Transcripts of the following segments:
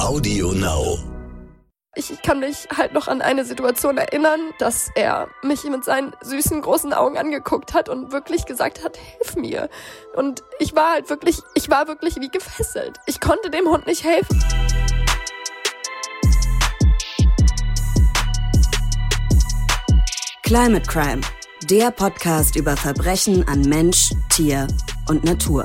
Audio Now. Ich kann mich halt noch an eine Situation erinnern, dass er mich mit seinen süßen großen Augen angeguckt hat und wirklich gesagt hat, hilf mir. Und ich war halt wirklich, ich war wirklich wie gefesselt. Ich konnte dem Hund nicht helfen. Climate Crime, der Podcast über Verbrechen an Mensch, Tier und Natur.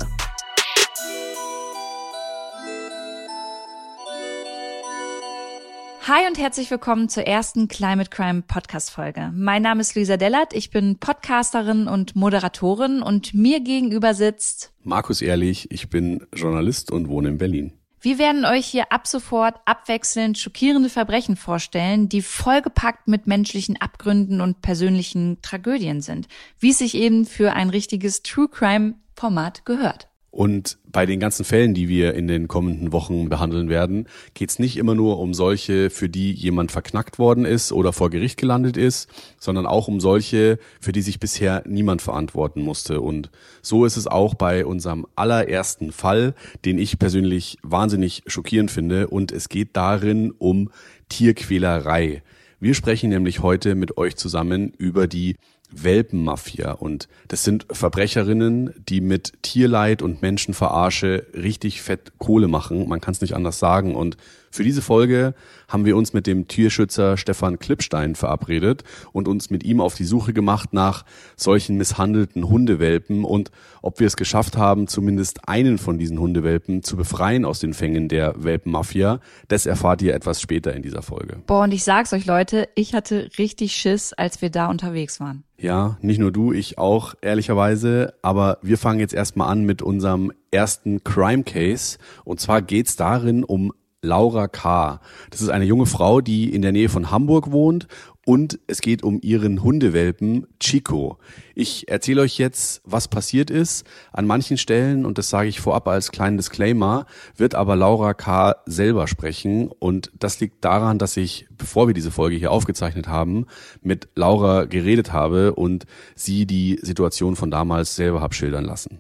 Hi und herzlich willkommen zur ersten Climate Crime Podcast Folge. Mein Name ist Luisa Dellert, ich bin Podcasterin und Moderatorin und mir gegenüber sitzt Markus Ehrlich, ich bin Journalist und wohne in Berlin. Wir werden euch hier ab sofort abwechselnd schockierende Verbrechen vorstellen, die vollgepackt mit menschlichen Abgründen und persönlichen Tragödien sind, wie es sich eben für ein richtiges True Crime Format gehört. Und bei den ganzen Fällen, die wir in den kommenden Wochen behandeln werden, geht es nicht immer nur um solche, für die jemand verknackt worden ist oder vor Gericht gelandet ist, sondern auch um solche, für die sich bisher niemand verantworten musste. Und so ist es auch bei unserem allerersten Fall, den ich persönlich wahnsinnig schockierend finde. Und es geht darin um Tierquälerei. Wir sprechen nämlich heute mit euch zusammen über die Welpenmafia. Und das sind Verbrecherinnen, die mit Tierleid und Menschenverarsche richtig fett Kohle machen. Man kann es nicht anders sagen. Und für diese Folge haben wir uns mit dem Tierschützer Stefan Klippstein verabredet und uns mit ihm auf die Suche gemacht nach solchen misshandelten Hundewelpen und ob wir es geschafft haben, zumindest einen von diesen Hundewelpen zu befreien aus den Fängen der Welpenmafia. Das erfahrt ihr etwas später in dieser Folge. Boah, und ich sag's euch Leute, ich hatte richtig Schiss, als wir da unterwegs waren. Ja, nicht nur du, ich auch, ehrlicherweise. Aber wir fangen jetzt erstmal an mit unserem ersten Crime Case. Und zwar geht's darin um Laura K. Das ist eine junge Frau, die in der Nähe von Hamburg wohnt und es geht um ihren Hundewelpen Chico. Ich erzähle euch jetzt, was passiert ist. An manchen Stellen, und das sage ich vorab als kleinen Disclaimer, wird aber Laura K. selber sprechen. Und das liegt daran, dass ich, bevor wir diese Folge hier aufgezeichnet haben, mit Laura geredet habe und sie die Situation von damals selber hab schildern lassen.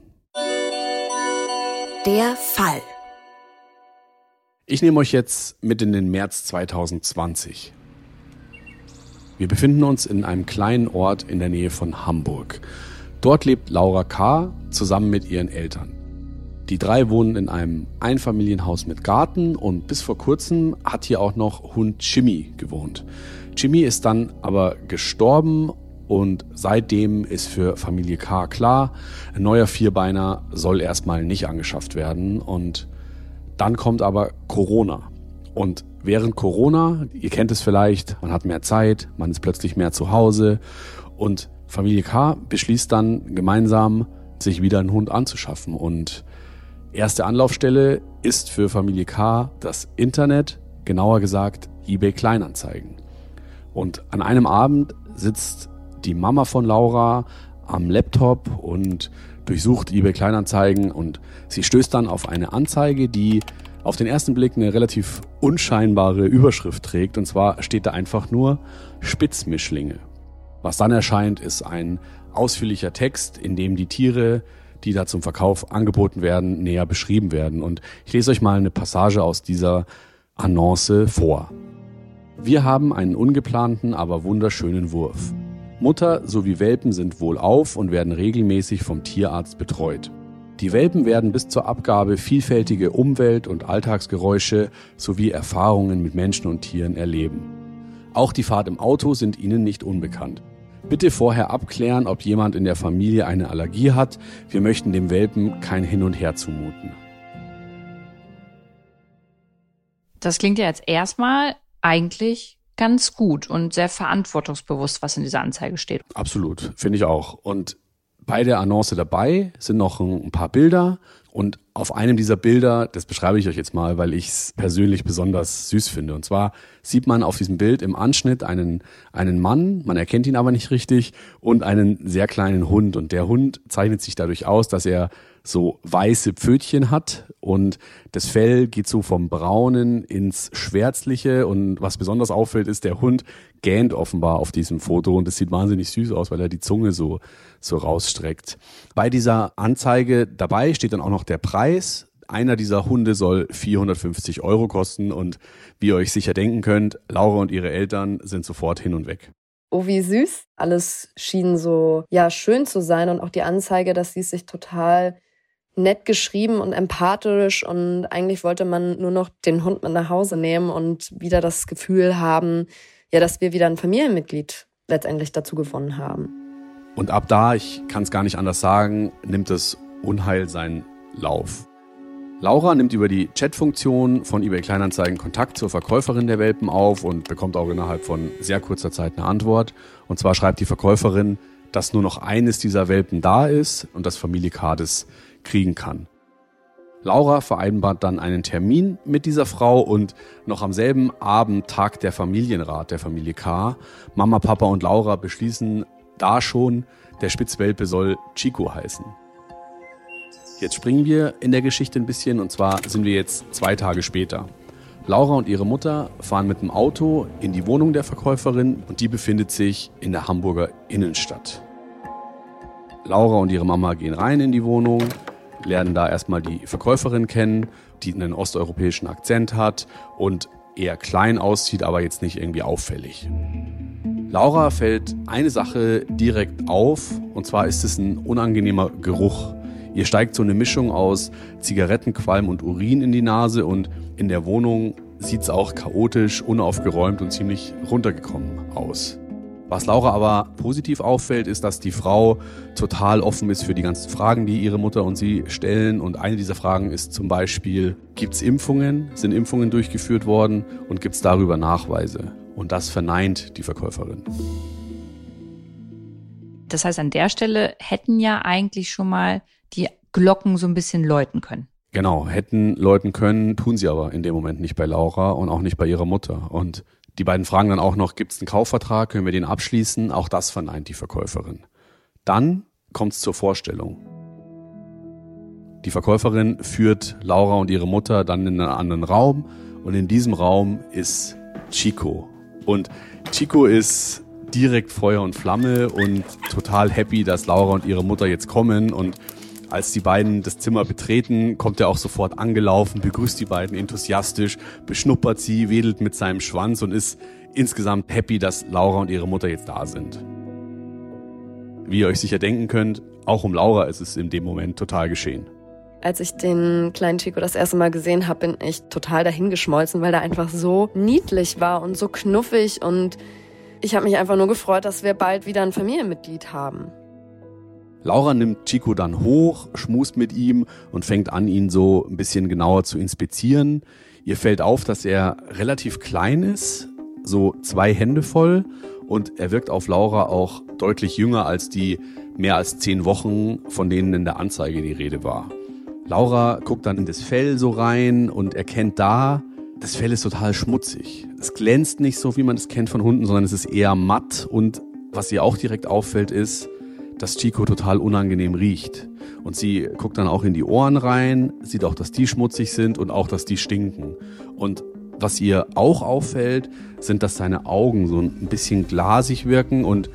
Der Fall. Ich nehme euch jetzt mit in den März 2020. Wir befinden uns in einem kleinen Ort in der Nähe von Hamburg. Dort lebt Laura K. zusammen mit ihren Eltern. Die drei wohnen in einem Einfamilienhaus mit Garten und bis vor kurzem hat hier auch noch Hund Jimmy gewohnt. Jimmy ist dann aber gestorben und seitdem ist für Familie K klar, ein neuer Vierbeiner soll erstmal nicht angeschafft werden und dann kommt aber Corona. Und während Corona, ihr kennt es vielleicht, man hat mehr Zeit, man ist plötzlich mehr zu Hause und Familie K beschließt dann gemeinsam, sich wieder einen Hund anzuschaffen. Und erste Anlaufstelle ist für Familie K das Internet, genauer gesagt eBay Kleinanzeigen. Und an einem Abend sitzt die Mama von Laura am Laptop und durchsucht eBay Kleinanzeigen und sie stößt dann auf eine Anzeige, die auf den ersten Blick eine relativ unscheinbare Überschrift trägt. Und zwar steht da einfach nur Spitzmischlinge. Was dann erscheint, ist ein ausführlicher Text, in dem die Tiere, die da zum Verkauf angeboten werden, näher beschrieben werden. Und ich lese euch mal eine Passage aus dieser Annonce vor. Wir haben einen ungeplanten, aber wunderschönen Wurf. Mutter sowie Welpen sind wohlauf und werden regelmäßig vom Tierarzt betreut. Die Welpen werden bis zur Abgabe vielfältige Umwelt- und Alltagsgeräusche sowie Erfahrungen mit Menschen und Tieren erleben. Auch die Fahrt im Auto sind ihnen nicht unbekannt. Bitte vorher abklären, ob jemand in der Familie eine Allergie hat. Wir möchten dem Welpen kein Hin und Her zumuten. Das klingt ja jetzt erstmal eigentlich ganz gut und sehr verantwortungsbewusst, was in dieser Anzeige steht. Absolut, finde ich auch. Und bei der Annonce dabei sind noch ein paar Bilder und auf einem dieser Bilder, das beschreibe ich euch jetzt mal, weil ich es persönlich besonders süß finde. Und zwar sieht man auf diesem Bild im Anschnitt einen, einen Mann, man erkennt ihn aber nicht richtig, und einen sehr kleinen Hund. Und der Hund zeichnet sich dadurch aus, dass er so weiße Pfötchen hat und das Fell geht so vom Braunen ins Schwärzliche und was besonders auffällt, ist, der Hund gähnt offenbar auf diesem Foto und es sieht wahnsinnig süß aus, weil er die Zunge so, so rausstreckt. Bei dieser Anzeige dabei steht dann auch noch der Preis. einer dieser Hunde soll 450 Euro kosten und wie ihr euch sicher denken könnt, Laura und ihre Eltern sind sofort hin und weg. Oh, wie süß. Alles schien so, ja, schön zu sein und auch die Anzeige, dass sie sich total nett geschrieben und empathisch und eigentlich wollte man nur noch den Hund mit nach Hause nehmen und wieder das Gefühl haben, ja, dass wir wieder ein Familienmitglied letztendlich dazu gewonnen haben. Und ab da, ich kann es gar nicht anders sagen, nimmt das Unheil seinen Lauf. Laura nimmt über die Chatfunktion von eBay Kleinanzeigen Kontakt zur Verkäuferin der Welpen auf und bekommt auch innerhalb von sehr kurzer Zeit eine Antwort. Und zwar schreibt die Verkäuferin, dass nur noch eines dieser Welpen da ist und das Familie Kades kriegen kann. Laura vereinbart dann einen Termin mit dieser Frau und noch am selben Abend tagt der Familienrat der Familie K. Mama, Papa und Laura beschließen da schon, der Spitzwelpe soll Chico heißen. Jetzt springen wir in der Geschichte ein bisschen und zwar sind wir jetzt zwei Tage später. Laura und ihre Mutter fahren mit dem Auto in die Wohnung der Verkäuferin und die befindet sich in der Hamburger Innenstadt. Laura und ihre Mama gehen rein in die Wohnung, lernen da erstmal die Verkäuferin kennen, die einen osteuropäischen Akzent hat und eher klein aussieht, aber jetzt nicht irgendwie auffällig. Laura fällt eine Sache direkt auf und zwar ist es ein unangenehmer Geruch. Ihr steigt so eine Mischung aus Zigarettenqualm und Urin in die Nase und in der Wohnung sieht es auch chaotisch, unaufgeräumt und ziemlich runtergekommen aus. Was Laura aber positiv auffällt, ist, dass die Frau total offen ist für die ganzen Fragen, die ihre Mutter und sie stellen. Und eine dieser Fragen ist zum Beispiel, gibt es Impfungen? Sind Impfungen durchgeführt worden? Und gibt es darüber Nachweise? Und das verneint die Verkäuferin. Das heißt, an der Stelle hätten ja eigentlich schon mal die Glocken so ein bisschen läuten können. Genau, hätten läuten können, tun sie aber in dem Moment nicht bei Laura und auch nicht bei ihrer Mutter. Und die beiden fragen dann auch noch, gibt es einen Kaufvertrag, können wir den abschließen? Auch das verneint die Verkäuferin. Dann kommt es zur Vorstellung. Die Verkäuferin führt Laura und ihre Mutter dann in einen anderen Raum und in diesem Raum ist Chico. Und Chico ist direkt Feuer und Flamme und total happy, dass Laura und ihre Mutter jetzt kommen und als die beiden das Zimmer betreten, kommt er auch sofort angelaufen, begrüßt die beiden enthusiastisch, beschnuppert sie, wedelt mit seinem Schwanz und ist insgesamt happy, dass Laura und ihre Mutter jetzt da sind. Wie ihr euch sicher denken könnt, auch um Laura ist es in dem Moment total geschehen. Als ich den kleinen Chico das erste Mal gesehen habe, bin ich total dahingeschmolzen, weil er einfach so niedlich war und so knuffig und ich habe mich einfach nur gefreut, dass wir bald wieder ein Familienmitglied haben. Laura nimmt Chico dann hoch, schmust mit ihm und fängt an, ihn so ein bisschen genauer zu inspizieren. Ihr fällt auf, dass er relativ klein ist, so zwei Hände voll und er wirkt auf Laura auch deutlich jünger als die mehr als zehn Wochen, von denen in der Anzeige die Rede war. Laura guckt dann in das Fell so rein und erkennt da, das Fell ist total schmutzig. Es glänzt nicht so, wie man es kennt von Hunden, sondern es ist eher matt und was ihr auch direkt auffällt ist, dass Chico total unangenehm riecht. Und sie guckt dann auch in die Ohren rein, sieht auch, dass die schmutzig sind und auch, dass die stinken. Und was ihr auch auffällt, sind, dass seine Augen so ein bisschen glasig wirken und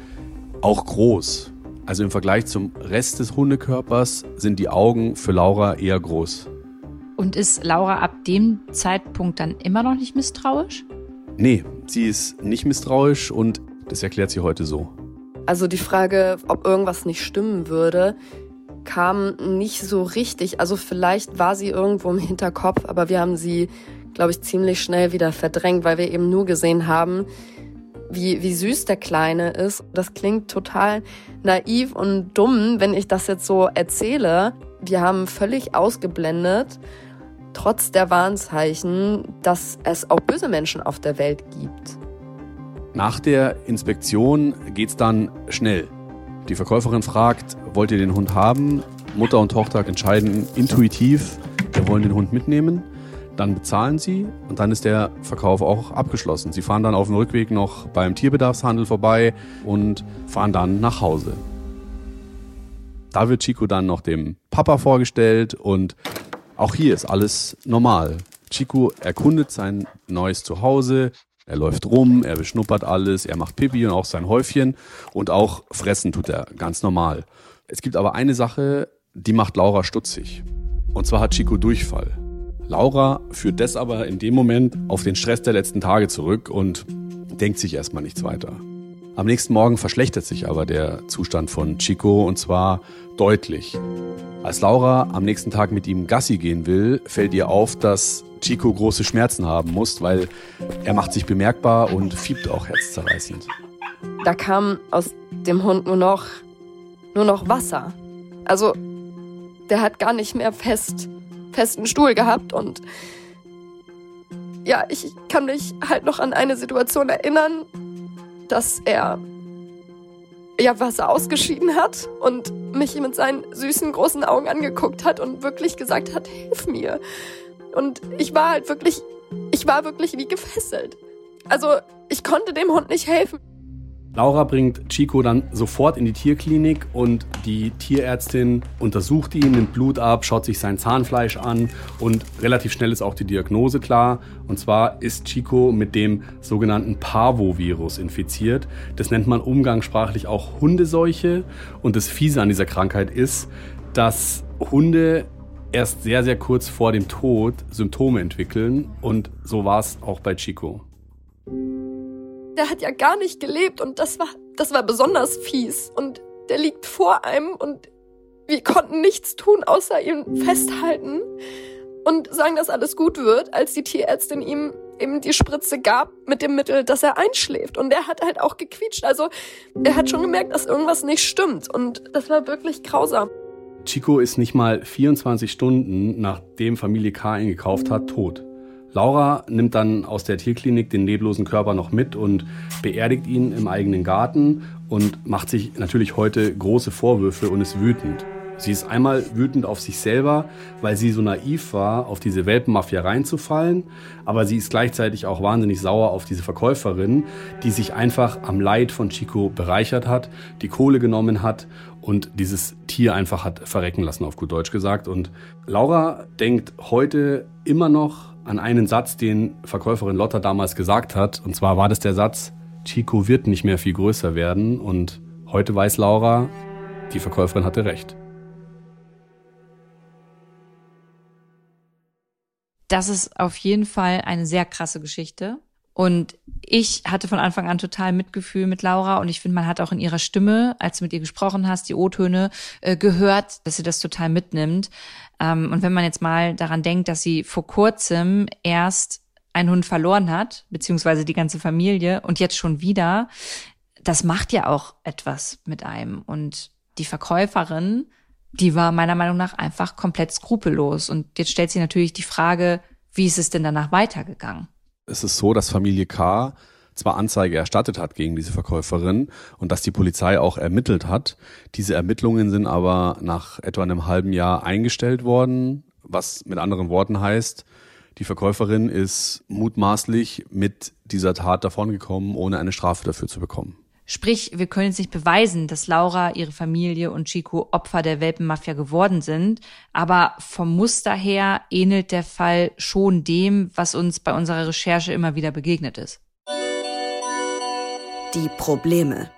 auch groß. Also im Vergleich zum Rest des Hundekörpers sind die Augen für Laura eher groß. Und ist Laura ab dem Zeitpunkt dann immer noch nicht misstrauisch? Nee, sie ist nicht misstrauisch und das erklärt sie heute so. Also die Frage, ob irgendwas nicht stimmen würde, kam nicht so richtig. Also vielleicht war sie irgendwo im Hinterkopf, aber wir haben sie, glaube ich, ziemlich schnell wieder verdrängt, weil wir eben nur gesehen haben, wie, wie süß der Kleine ist. Das klingt total naiv und dumm, wenn ich das jetzt so erzähle. Wir haben völlig ausgeblendet, trotz der Warnzeichen, dass es auch böse Menschen auf der Welt gibt. Nach der Inspektion geht's dann schnell. Die Verkäuferin fragt, wollt ihr den Hund haben? Mutter und Tochter entscheiden intuitiv, wir wollen den Hund mitnehmen. Dann bezahlen sie und dann ist der Verkauf auch abgeschlossen. Sie fahren dann auf dem Rückweg noch beim Tierbedarfshandel vorbei und fahren dann nach Hause. Da wird Chico dann noch dem Papa vorgestellt und auch hier ist alles normal. Chico erkundet sein neues Zuhause, er läuft rum, er beschnuppert alles, er macht Pipi und auch sein Häufchen und auch fressen tut er ganz normal. Es gibt aber eine Sache, die macht Laura stutzig. Und zwar hat Chico Durchfall. Laura führt das aber in dem Moment auf den Stress der letzten Tage zurück und denkt sich erstmal nichts weiter. Am nächsten Morgen verschlechtert sich aber der Zustand von Chico und zwar deutlich. Als Laura am nächsten Tag mit ihm Gassi gehen will, fällt ihr auf, dass Chico große Schmerzen haben muss, weil er macht sich bemerkbar und fiebt auch herzzerreißend. Da kam aus dem Hund nur noch, nur noch Wasser. Also, der hat gar nicht mehr fest, festen Stuhl gehabt und ja, ich kann mich halt noch an eine Situation erinnern, dass er ja Wasser ausgeschieden hat und mich mit seinen süßen großen Augen angeguckt hat und wirklich gesagt hat, hilf mir. Und ich war halt wirklich, ich war wirklich wie gefesselt. Also ich konnte dem Hund nicht helfen. Laura bringt Chico dann sofort in die Tierklinik und die Tierärztin untersucht ihn, nimmt Blut ab, schaut sich sein Zahnfleisch an und relativ schnell ist auch die Diagnose klar. Und zwar ist Chico mit dem sogenannten Parvovirus infiziert. Das nennt man umgangssprachlich auch Hundeseuche. Und das Fiese an dieser Krankheit ist, dass Hunde erst sehr, sehr kurz vor dem Tod Symptome entwickeln. Und so war es auch bei Chico der hat ja gar nicht gelebt und das war, das war besonders fies. Und der liegt vor einem und wir konnten nichts tun, außer ihn festhalten und sagen, dass alles gut wird, als die Tierärztin ihm eben die Spritze gab mit dem Mittel, dass er einschläft. Und er hat halt auch gequietscht. Also er hat schon gemerkt, dass irgendwas nicht stimmt. Und das war wirklich grausam. Chico ist nicht mal 24 Stunden, nachdem Familie K ihn gekauft hat, tot. Laura nimmt dann aus der Tierklinik den leblosen Körper noch mit und beerdigt ihn im eigenen Garten und macht sich natürlich heute große Vorwürfe und ist wütend. Sie ist einmal wütend auf sich selber, weil sie so naiv war, auf diese Welpenmafia reinzufallen, aber sie ist gleichzeitig auch wahnsinnig sauer auf diese Verkäuferin, die sich einfach am Leid von Chico bereichert hat, die Kohle genommen hat und dieses Tier einfach hat verrecken lassen, auf gut Deutsch gesagt. Und Laura denkt heute immer noch an einen Satz, den Verkäuferin Lotta damals gesagt hat. Und zwar war das der Satz, Chico wird nicht mehr viel größer werden. Und heute weiß Laura, die Verkäuferin hatte recht. Das ist auf jeden Fall eine sehr krasse Geschichte. Und ich hatte von Anfang an total Mitgefühl mit Laura und ich finde, man hat auch in ihrer Stimme, als du mit ihr gesprochen hast, die O-Töne äh, gehört, dass sie das total mitnimmt. Ähm, und wenn man jetzt mal daran denkt, dass sie vor kurzem erst einen Hund verloren hat, beziehungsweise die ganze Familie und jetzt schon wieder, das macht ja auch etwas mit einem. Und die Verkäuferin, die war meiner Meinung nach einfach komplett skrupellos. Und jetzt stellt sich natürlich die Frage, wie ist es denn danach weitergegangen? Es ist so, dass Familie K zwar Anzeige erstattet hat gegen diese Verkäuferin und dass die Polizei auch ermittelt hat. Diese Ermittlungen sind aber nach etwa einem halben Jahr eingestellt worden, was mit anderen Worten heißt, die Verkäuferin ist mutmaßlich mit dieser Tat davongekommen, ohne eine Strafe dafür zu bekommen. Sprich, wir können jetzt nicht beweisen, dass Laura, ihre Familie und Chico Opfer der Welpenmafia geworden sind, aber vom Muster her ähnelt der Fall schon dem, was uns bei unserer Recherche immer wieder begegnet ist. Die Probleme.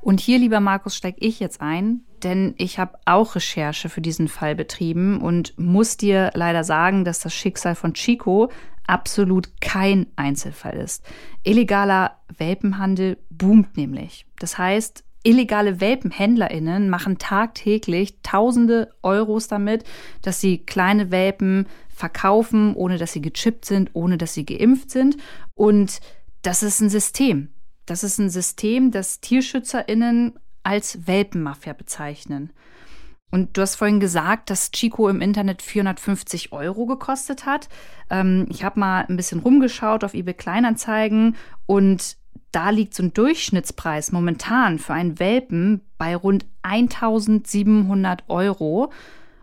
Und hier, lieber Markus, steige ich jetzt ein, denn ich habe auch Recherche für diesen Fall betrieben und muss dir leider sagen, dass das Schicksal von Chico absolut kein Einzelfall ist. Illegaler Welpenhandel boomt nämlich. Das heißt, illegale Welpenhändlerinnen machen tagtäglich tausende Euros damit, dass sie kleine Welpen verkaufen, ohne dass sie gechippt sind, ohne dass sie geimpft sind. Und das ist ein System. Das ist ein System, das Tierschützerinnen als Welpenmafia bezeichnen. Und du hast vorhin gesagt, dass Chico im Internet 450 Euro gekostet hat. Ähm, ich habe mal ein bisschen rumgeschaut auf eBay Kleinanzeigen und da liegt so ein Durchschnittspreis momentan für einen Welpen bei rund 1700 Euro.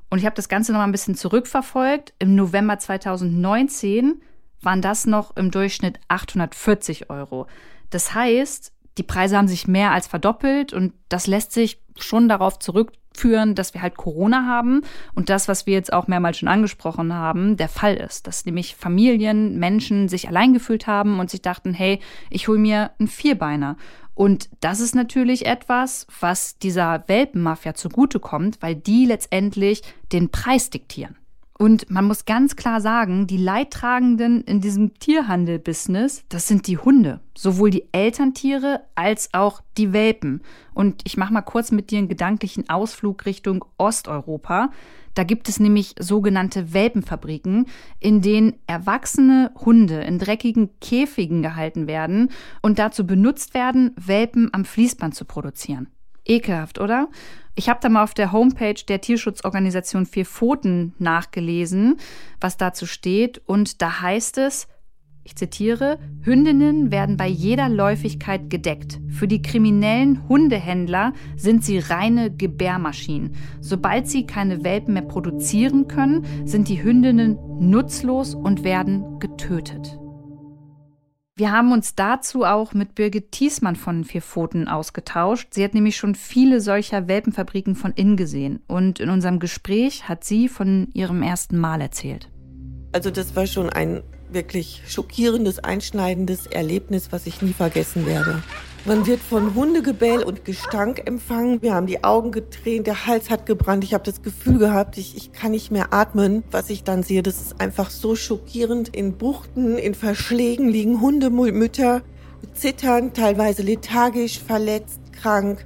Und ich habe das Ganze noch mal ein bisschen zurückverfolgt. Im November 2019 waren das noch im Durchschnitt 840 Euro. Das heißt, die Preise haben sich mehr als verdoppelt und das lässt sich schon darauf zurückführen, dass wir halt Corona haben und das, was wir jetzt auch mehrmals schon angesprochen haben, der Fall ist, dass nämlich Familien, Menschen sich allein gefühlt haben und sich dachten, hey, ich hole mir einen Vierbeiner. Und das ist natürlich etwas, was dieser Welpenmafia zugutekommt, weil die letztendlich den Preis diktieren. Und man muss ganz klar sagen, die Leidtragenden in diesem Tierhandel-Business, das sind die Hunde. Sowohl die Elterntiere als auch die Welpen. Und ich mache mal kurz mit dir einen gedanklichen Ausflug Richtung Osteuropa. Da gibt es nämlich sogenannte Welpenfabriken, in denen erwachsene Hunde in dreckigen Käfigen gehalten werden und dazu benutzt werden, Welpen am Fließband zu produzieren. Ekelhaft, oder? Ich habe da mal auf der Homepage der Tierschutzorganisation Vier Pfoten nachgelesen, was dazu steht. Und da heißt es, ich zitiere, Hündinnen werden bei jeder Läufigkeit gedeckt. Für die kriminellen Hundehändler sind sie reine Gebärmaschinen. Sobald sie keine Welpen mehr produzieren können, sind die Hündinnen nutzlos und werden getötet. Wir haben uns dazu auch mit Birgit Thiesmann von Vier Pfoten ausgetauscht. Sie hat nämlich schon viele solcher Welpenfabriken von innen gesehen. Und in unserem Gespräch hat sie von ihrem ersten Mal erzählt. Also das war schon ein wirklich schockierendes, einschneidendes Erlebnis, was ich nie vergessen werde. Man wird von Hundegebell und Gestank empfangen. Wir haben die Augen getränt, der Hals hat gebrannt. Ich habe das Gefühl gehabt, ich, ich kann nicht mehr atmen. Was ich dann sehe, das ist einfach so schockierend. In Buchten, in Verschlägen liegen Hundemütter, zittern, teilweise lethargisch, verletzt, krank.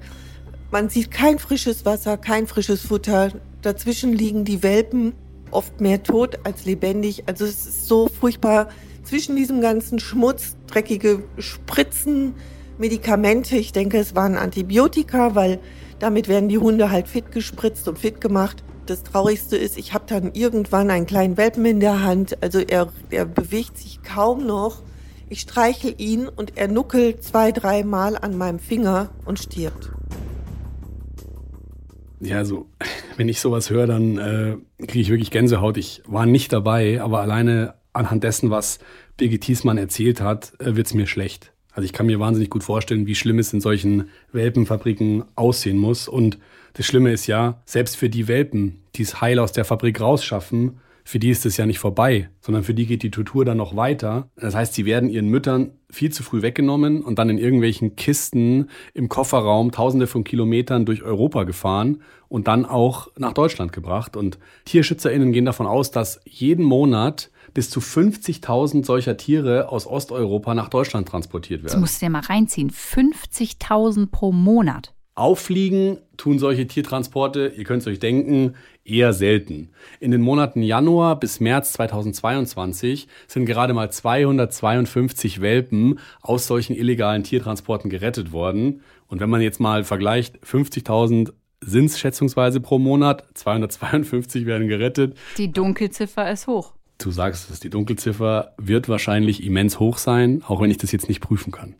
Man sieht kein frisches Wasser, kein frisches Futter. Dazwischen liegen die Welpen, oft mehr tot als lebendig. Also es ist so furchtbar. Zwischen diesem ganzen Schmutz, dreckige Spritzen, Medikamente. Ich denke, es waren Antibiotika, weil damit werden die Hunde halt fit gespritzt und fit gemacht. Das Traurigste ist, ich habe dann irgendwann einen kleinen Welpen in der Hand. Also er, er bewegt sich kaum noch. Ich streichel ihn und er nuckelt zwei, dreimal an meinem Finger und stirbt. Ja, also wenn ich sowas höre, dann äh, kriege ich wirklich Gänsehaut. Ich war nicht dabei, aber alleine anhand dessen, was Birgit Thiesmann erzählt hat, äh, wird es mir schlecht. Also ich kann mir wahnsinnig gut vorstellen, wie schlimm es in solchen Welpenfabriken aussehen muss. Und das Schlimme ist ja, selbst für die Welpen, die es heil aus der Fabrik rausschaffen, für die ist es ja nicht vorbei, sondern für die geht die Tortur dann noch weiter. Das heißt, sie werden ihren Müttern viel zu früh weggenommen und dann in irgendwelchen Kisten im Kofferraum tausende von Kilometern durch Europa gefahren und dann auch nach Deutschland gebracht. Und TierschützerInnen gehen davon aus, dass jeden Monat bis zu 50.000 solcher Tiere aus Osteuropa nach Deutschland transportiert werden. Das musst du dir mal reinziehen. 50.000 pro Monat. Auffliegen tun solche Tiertransporte, ihr könnt es euch denken, eher selten. In den Monaten Januar bis März 2022 sind gerade mal 252 Welpen aus solchen illegalen Tiertransporten gerettet worden. Und wenn man jetzt mal vergleicht, 50.000 sind es schätzungsweise pro Monat, 252 werden gerettet. Die Dunkelziffer ist hoch. Du sagst es, die Dunkelziffer wird wahrscheinlich immens hoch sein, auch wenn ich das jetzt nicht prüfen kann.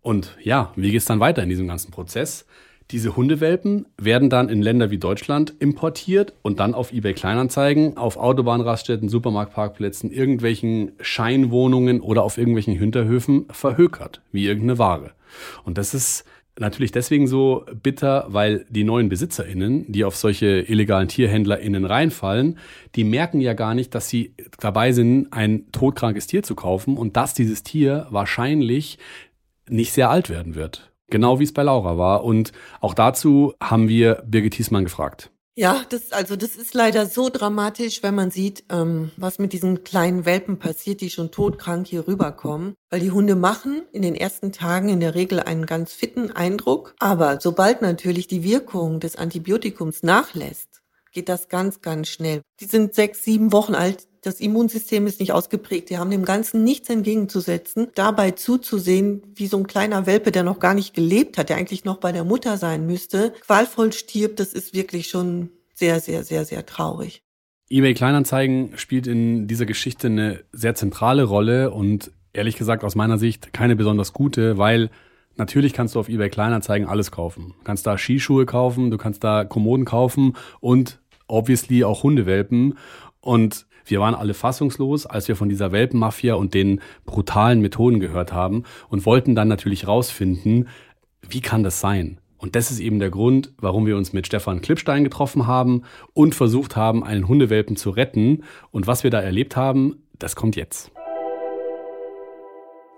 Und ja, wie geht es dann weiter in diesem ganzen Prozess? Diese Hundewelpen werden dann in Länder wie Deutschland importiert und dann auf eBay Kleinanzeigen, auf Autobahnraststätten, Supermarktparkplätzen, irgendwelchen Scheinwohnungen oder auf irgendwelchen Hinterhöfen verhökert, wie irgendeine Ware. Und das ist natürlich deswegen so bitter, weil die neuen BesitzerInnen, die auf solche illegalen TierhändlerInnen reinfallen, die merken ja gar nicht, dass sie dabei sind, ein todkrankes Tier zu kaufen und dass dieses Tier wahrscheinlich nicht sehr alt werden wird. Genau wie es bei Laura war. Und auch dazu haben wir Birgit Thiesmann gefragt. Ja, das, also das ist leider so dramatisch, wenn man sieht, ähm, was mit diesen kleinen Welpen passiert, die schon todkrank hier rüberkommen. Weil die Hunde machen in den ersten Tagen in der Regel einen ganz fitten Eindruck. Aber sobald natürlich die Wirkung des Antibiotikums nachlässt, geht das ganz, ganz schnell. Die sind sechs, sieben Wochen alt, das Immunsystem ist nicht ausgeprägt. Die haben dem Ganzen nichts entgegenzusetzen. Dabei zuzusehen, wie so ein kleiner Welpe, der noch gar nicht gelebt hat, der eigentlich noch bei der Mutter sein müsste, qualvoll stirbt, das ist wirklich schon sehr, sehr, sehr, sehr traurig. eBay Kleinanzeigen spielt in dieser Geschichte eine sehr zentrale Rolle und ehrlich gesagt aus meiner Sicht keine besonders gute, weil natürlich kannst du auf eBay Kleinanzeigen alles kaufen. Du kannst da Skischuhe kaufen, du kannst da Kommoden kaufen und obviously auch Hundewelpen. Und wir waren alle fassungslos, als wir von dieser Welpenmafia und den brutalen Methoden gehört haben und wollten dann natürlich rausfinden, wie kann das sein? Und das ist eben der Grund, warum wir uns mit Stefan Klippstein getroffen haben und versucht haben, einen Hundewelpen zu retten. Und was wir da erlebt haben, das kommt jetzt.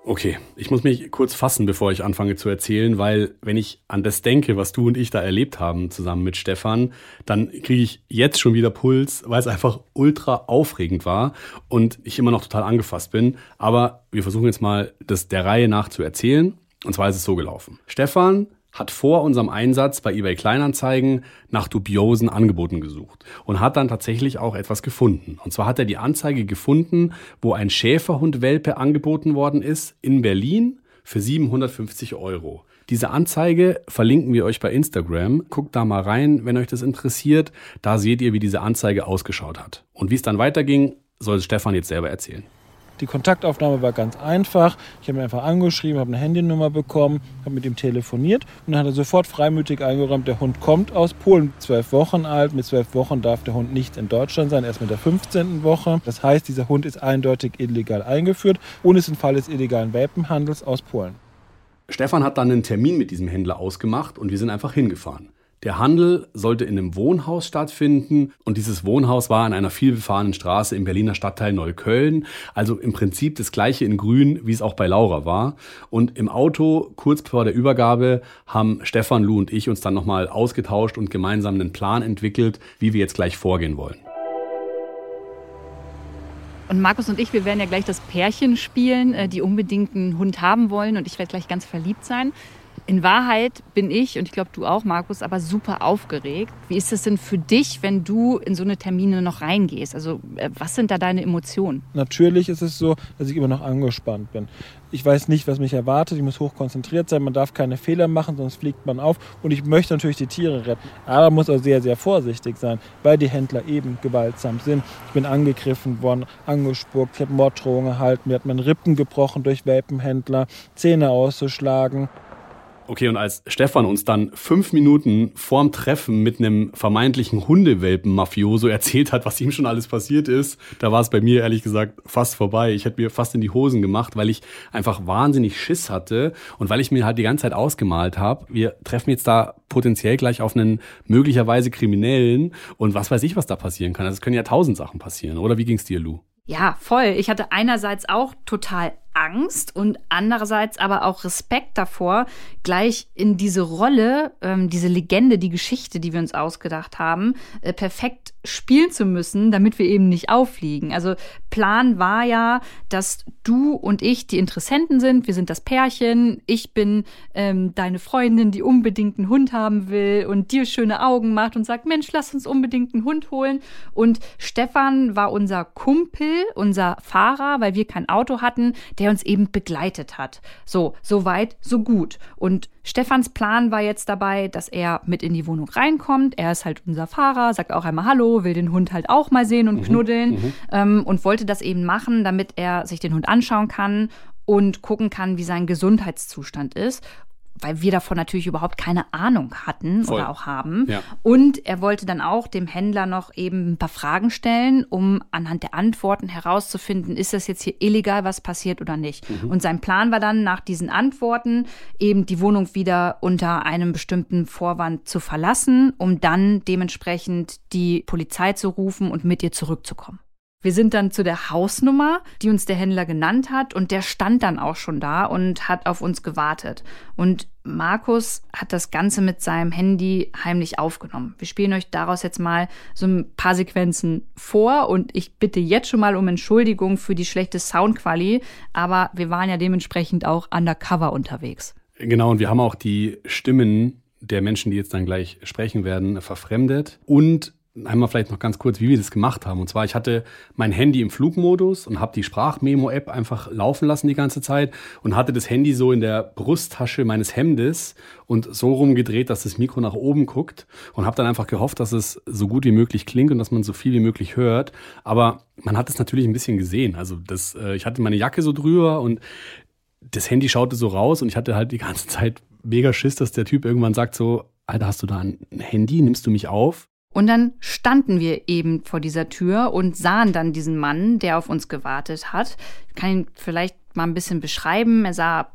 Okay, ich muss mich kurz fassen, bevor ich anfange zu erzählen, weil wenn ich an das denke, was du und ich da erlebt haben zusammen mit Stefan, dann kriege ich jetzt schon wieder Puls, weil es einfach ultra aufregend war und ich immer noch total angefasst bin. Aber wir versuchen jetzt mal, das der Reihe nach zu erzählen. Und zwar ist es so gelaufen. Stefan hat vor unserem Einsatz bei eBay Kleinanzeigen nach dubiosen Angeboten gesucht und hat dann tatsächlich auch etwas gefunden. Und zwar hat er die Anzeige gefunden, wo ein Schäferhundwelpe angeboten worden ist in Berlin für 750 Euro. Diese Anzeige verlinken wir euch bei Instagram. Guckt da mal rein, wenn euch das interessiert. Da seht ihr, wie diese Anzeige ausgeschaut hat. Und wie es dann weiterging, soll Stefan jetzt selber erzählen. Die Kontaktaufnahme war ganz einfach. Ich habe ihn einfach angeschrieben, habe eine Handynummer bekommen, habe mit ihm telefoniert und dann hat er sofort freimütig eingeräumt, der Hund kommt aus Polen, zwölf Wochen alt. Mit zwölf Wochen darf der Hund nicht in Deutschland sein, erst mit der 15. Woche. Das heißt, dieser Hund ist eindeutig illegal eingeführt und ist im Fall des illegalen Welpenhandels aus Polen. Stefan hat dann einen Termin mit diesem Händler ausgemacht und wir sind einfach hingefahren. Der Handel sollte in einem Wohnhaus stattfinden und dieses Wohnhaus war an einer vielbefahrenen Straße im Berliner Stadtteil Neukölln. Also im Prinzip das gleiche in Grün, wie es auch bei Laura war. Und im Auto, kurz vor der Übergabe, haben Stefan, Lou und ich uns dann nochmal ausgetauscht und gemeinsam einen Plan entwickelt, wie wir jetzt gleich vorgehen wollen. Und Markus und ich, wir werden ja gleich das Pärchen spielen, äh, die unbedingt einen Hund haben wollen und ich werde gleich ganz verliebt sein. In Wahrheit bin ich, und ich glaube du auch, Markus, aber super aufgeregt. Wie ist es denn für dich, wenn du in so eine Termine noch reingehst? Also äh, was sind da deine Emotionen? Natürlich ist es so, dass ich immer noch angespannt bin. Ich weiß nicht, was mich erwartet. Ich muss hochkonzentriert sein. Man darf keine Fehler machen, sonst fliegt man auf. Und ich möchte natürlich die Tiere retten. Aber muss auch sehr, sehr vorsichtig sein, weil die Händler eben gewaltsam sind. Ich bin angegriffen worden, angespuckt, ich habe Morddrohungen erhalten. Mir hat man Rippen gebrochen durch Welpenhändler, Zähne auszuschlagen. Okay, und als Stefan uns dann fünf Minuten vorm Treffen mit einem vermeintlichen Hundewelpen-Mafioso erzählt hat, was ihm schon alles passiert ist, da war es bei mir ehrlich gesagt fast vorbei. Ich hätte mir fast in die Hosen gemacht, weil ich einfach wahnsinnig Schiss hatte und weil ich mir halt die ganze Zeit ausgemalt habe, wir treffen jetzt da potenziell gleich auf einen möglicherweise Kriminellen und was weiß ich, was da passieren kann. Also es können ja tausend Sachen passieren, oder? Wie ging's dir, Lou? Ja, voll. Ich hatte einerseits auch total Angst und andererseits aber auch Respekt davor, gleich in diese Rolle, ähm, diese Legende, die Geschichte, die wir uns ausgedacht haben, äh, perfekt spielen zu müssen, damit wir eben nicht auffliegen. Also Plan war ja, dass du und ich die Interessenten sind. Wir sind das Pärchen. Ich bin ähm, deine Freundin, die unbedingt einen Hund haben will und dir schöne Augen macht und sagt, Mensch, lass uns unbedingt einen Hund holen. Und Stefan war unser Kumpel, unser Fahrer, weil wir kein Auto hatten, der uns eben begleitet hat. So, so weit, so gut. Und Stefans Plan war jetzt dabei, dass er mit in die Wohnung reinkommt. Er ist halt unser Fahrer, sagt auch einmal Hallo, will den Hund halt auch mal sehen und mhm, knuddeln mhm. ähm, und wollte das eben machen, damit er sich den Hund anschauen kann und gucken kann, wie sein Gesundheitszustand ist weil wir davon natürlich überhaupt keine Ahnung hatten Voll. oder auch haben. Ja. Und er wollte dann auch dem Händler noch eben ein paar Fragen stellen, um anhand der Antworten herauszufinden, ist das jetzt hier illegal, was passiert oder nicht. Mhm. Und sein Plan war dann, nach diesen Antworten eben die Wohnung wieder unter einem bestimmten Vorwand zu verlassen, um dann dementsprechend die Polizei zu rufen und mit ihr zurückzukommen. Wir sind dann zu der Hausnummer, die uns der Händler genannt hat, und der stand dann auch schon da und hat auf uns gewartet. Und Markus hat das Ganze mit seinem Handy heimlich aufgenommen. Wir spielen euch daraus jetzt mal so ein paar Sequenzen vor und ich bitte jetzt schon mal um Entschuldigung für die schlechte Soundqualität, aber wir waren ja dementsprechend auch undercover unterwegs. Genau, und wir haben auch die Stimmen der Menschen, die jetzt dann gleich sprechen werden, verfremdet und einmal vielleicht noch ganz kurz, wie wir das gemacht haben. Und zwar, ich hatte mein Handy im Flugmodus und habe die Sprachmemo-App einfach laufen lassen die ganze Zeit und hatte das Handy so in der Brusttasche meines Hemdes und so rumgedreht, dass das Mikro nach oben guckt und habe dann einfach gehofft, dass es so gut wie möglich klingt und dass man so viel wie möglich hört. Aber man hat es natürlich ein bisschen gesehen. Also das, äh, ich hatte meine Jacke so drüber und das Handy schaute so raus und ich hatte halt die ganze Zeit mega Schiss, dass der Typ irgendwann sagt so, Alter, hast du da ein Handy? Nimmst du mich auf? Und dann standen wir eben vor dieser Tür und sahen dann diesen Mann, der auf uns gewartet hat. Ich kann ihn vielleicht mal ein bisschen beschreiben. Er sah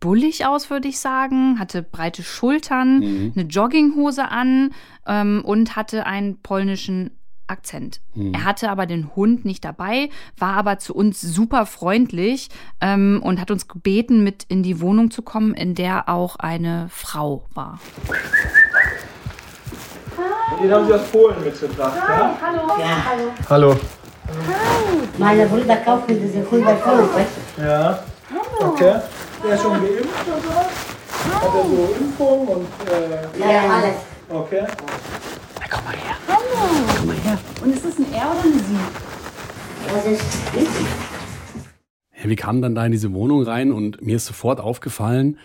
bullig aus, würde ich sagen, hatte breite Schultern, mhm. eine Jogginghose an ähm, und hatte einen polnischen Akzent. Er hatte aber den Hund nicht dabei, war aber zu uns super freundlich ähm, und hat uns gebeten, mit in die Wohnung zu kommen, in der auch eine Frau war. Den haben Sie aus Polen mitgebracht, ja? Hallo. Meine Brüder kaufen diese Hunderfünf, weißt Ja. Okay. Der ist schon geimpft und sowas? Hat er so Impfung und. Äh? Ja, ja, alles. okay. Und ist es ein Er oder eine Sie? Das ist. Ja, wir kamen dann da in diese Wohnung rein und mir ist sofort aufgefallen,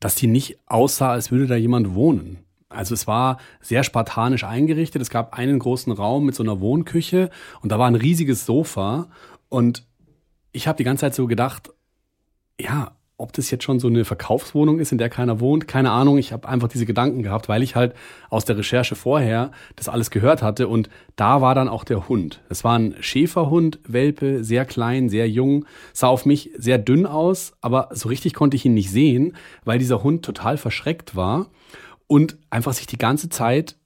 dass die nicht aussah, als würde da jemand wohnen. Also es war sehr spartanisch eingerichtet. Es gab einen großen Raum mit so einer Wohnküche und da war ein riesiges Sofa. Und ich habe die ganze Zeit so gedacht, ja, ob das jetzt schon so eine Verkaufswohnung ist, in der keiner wohnt, keine Ahnung. Ich habe einfach diese Gedanken gehabt, weil ich halt aus der Recherche vorher das alles gehört hatte. Und da war dann auch der Hund. Es war ein Schäferhund, Welpe, sehr klein, sehr jung, sah auf mich sehr dünn aus, aber so richtig konnte ich ihn nicht sehen, weil dieser Hund total verschreckt war und einfach sich die ganze Zeit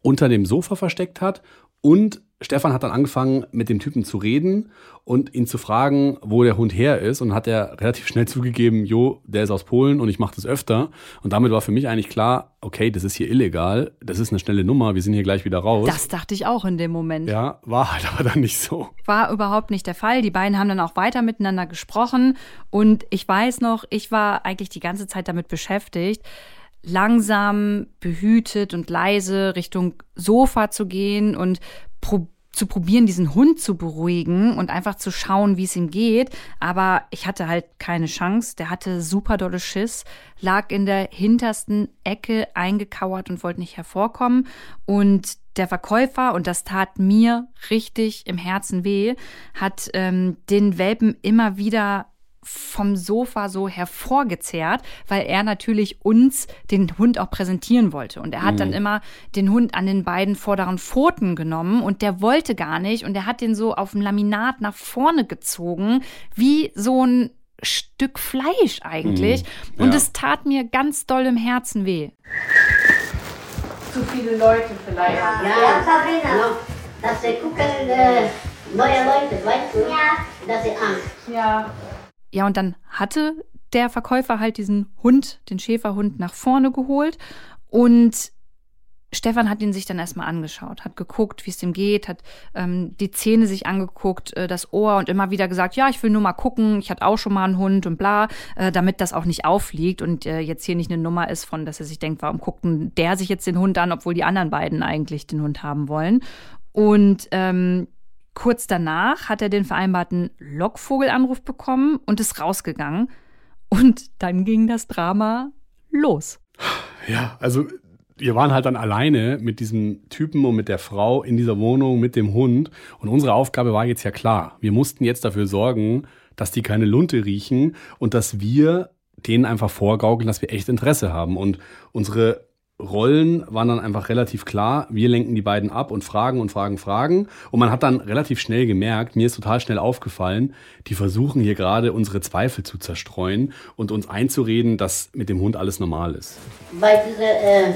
unter dem Sofa versteckt hat. Und Stefan hat dann angefangen, mit dem Typen zu reden und ihn zu fragen, wo der Hund her ist. Und hat er relativ schnell zugegeben, jo, der ist aus Polen und ich mache das öfter. Und damit war für mich eigentlich klar, okay, das ist hier illegal, das ist eine schnelle Nummer, wir sind hier gleich wieder raus. Das dachte ich auch in dem Moment. ja, war halt aber dann nicht so. War überhaupt nicht der Fall. Die beiden haben dann auch weiter miteinander gesprochen. Und ich weiß noch, ich war eigentlich die ganze Zeit damit beschäftigt, langsam, behütet und leise Richtung Sofa zu gehen und pro zu probieren, diesen Hund zu beruhigen und einfach zu schauen, wie es ihm geht. Aber ich hatte halt keine Chance. Der hatte super dolle Schiss, lag in der hintersten Ecke eingekauert und wollte nicht hervorkommen. Und der Verkäufer, und das tat mir richtig im Herzen weh, hat ähm, den Welpen immer wieder vom Sofa so hervorgezerrt, weil er natürlich uns den Hund auch präsentieren wollte. Und er hat dann immer den Hund an den beiden vorderen Pfoten genommen und der wollte gar nicht und er hat den so auf dem Laminat nach vorne gezogen, wie so ein Stück Fleisch eigentlich. Mhm. Und Ja. es tat mir ganz doll im Herzen weh. Zu viele Leute vielleicht. Ja, Sabrina. No, dass sie gucken, äh, neue Leute, weißt du? Ja. Dass sie Angst. Ja. Ja, und dann hatte der Verkäufer halt diesen Hund, den Schäferhund, nach vorne geholt. Und Stefan hat ihn sich dann erstmal angeschaut, hat geguckt, wie es ihm geht, hat ähm, die Zähne sich angeguckt, äh, das Ohr und immer wieder gesagt, ja, ich will nur mal gucken, ich hatte auch schon mal einen Hund und bla, äh, damit das auch nicht auffliegt und äh, jetzt hier nicht eine Nummer ist von, dass er sich denkt, warum guckt der sich jetzt den Hund an, obwohl die anderen beiden eigentlich den Hund haben wollen. Und ähm, kurz danach hat er den vereinbarten Lockvogelanruf bekommen und ist rausgegangen. Und dann ging das Drama los. Ja, also wir waren halt dann alleine mit diesem Typen und mit der Frau in dieser Wohnung mit dem Hund. Und unsere Aufgabe war jetzt ja klar. Wir mussten jetzt dafür sorgen, dass die keine Lunte riechen und dass wir denen einfach vorgaukeln, dass wir echt Interesse haben. Und unsere Rollen waren dann einfach relativ klar. Wir lenken die beiden ab und fragen und fragen, fragen. Und man hat dann relativ schnell gemerkt, mir ist total schnell aufgefallen, die versuchen hier gerade unsere Zweifel zu zerstreuen und uns einzureden, dass mit dem Hund alles normal ist. Bei dieser, äh,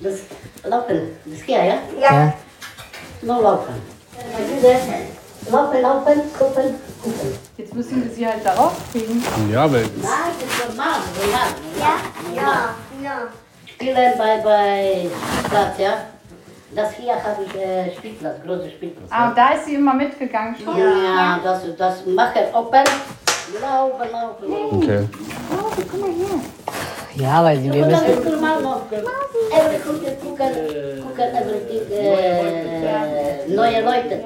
das Laufen, das hier, ja? Ja. Nur Laufen. Bei dieser, Laufen, Laufen, gucken, gucken. Jetzt müssen wir sie halt darauf kriegen. Ja, weil Nein, das ist normal. Ja, ja, ja. Spielen bei, bei Platz, ja? Das hier habe ich äh, Spielplatz, große Spielplatz. Ah, und da ist sie immer mitgegangen schon. Ja, das, das machen open. Laufen, laufen. laufen. Okay. Ja, weil sie, wir müssen. ist normal laufen. Every gucken, gucken, gucken, everything. Äh, neue Leute.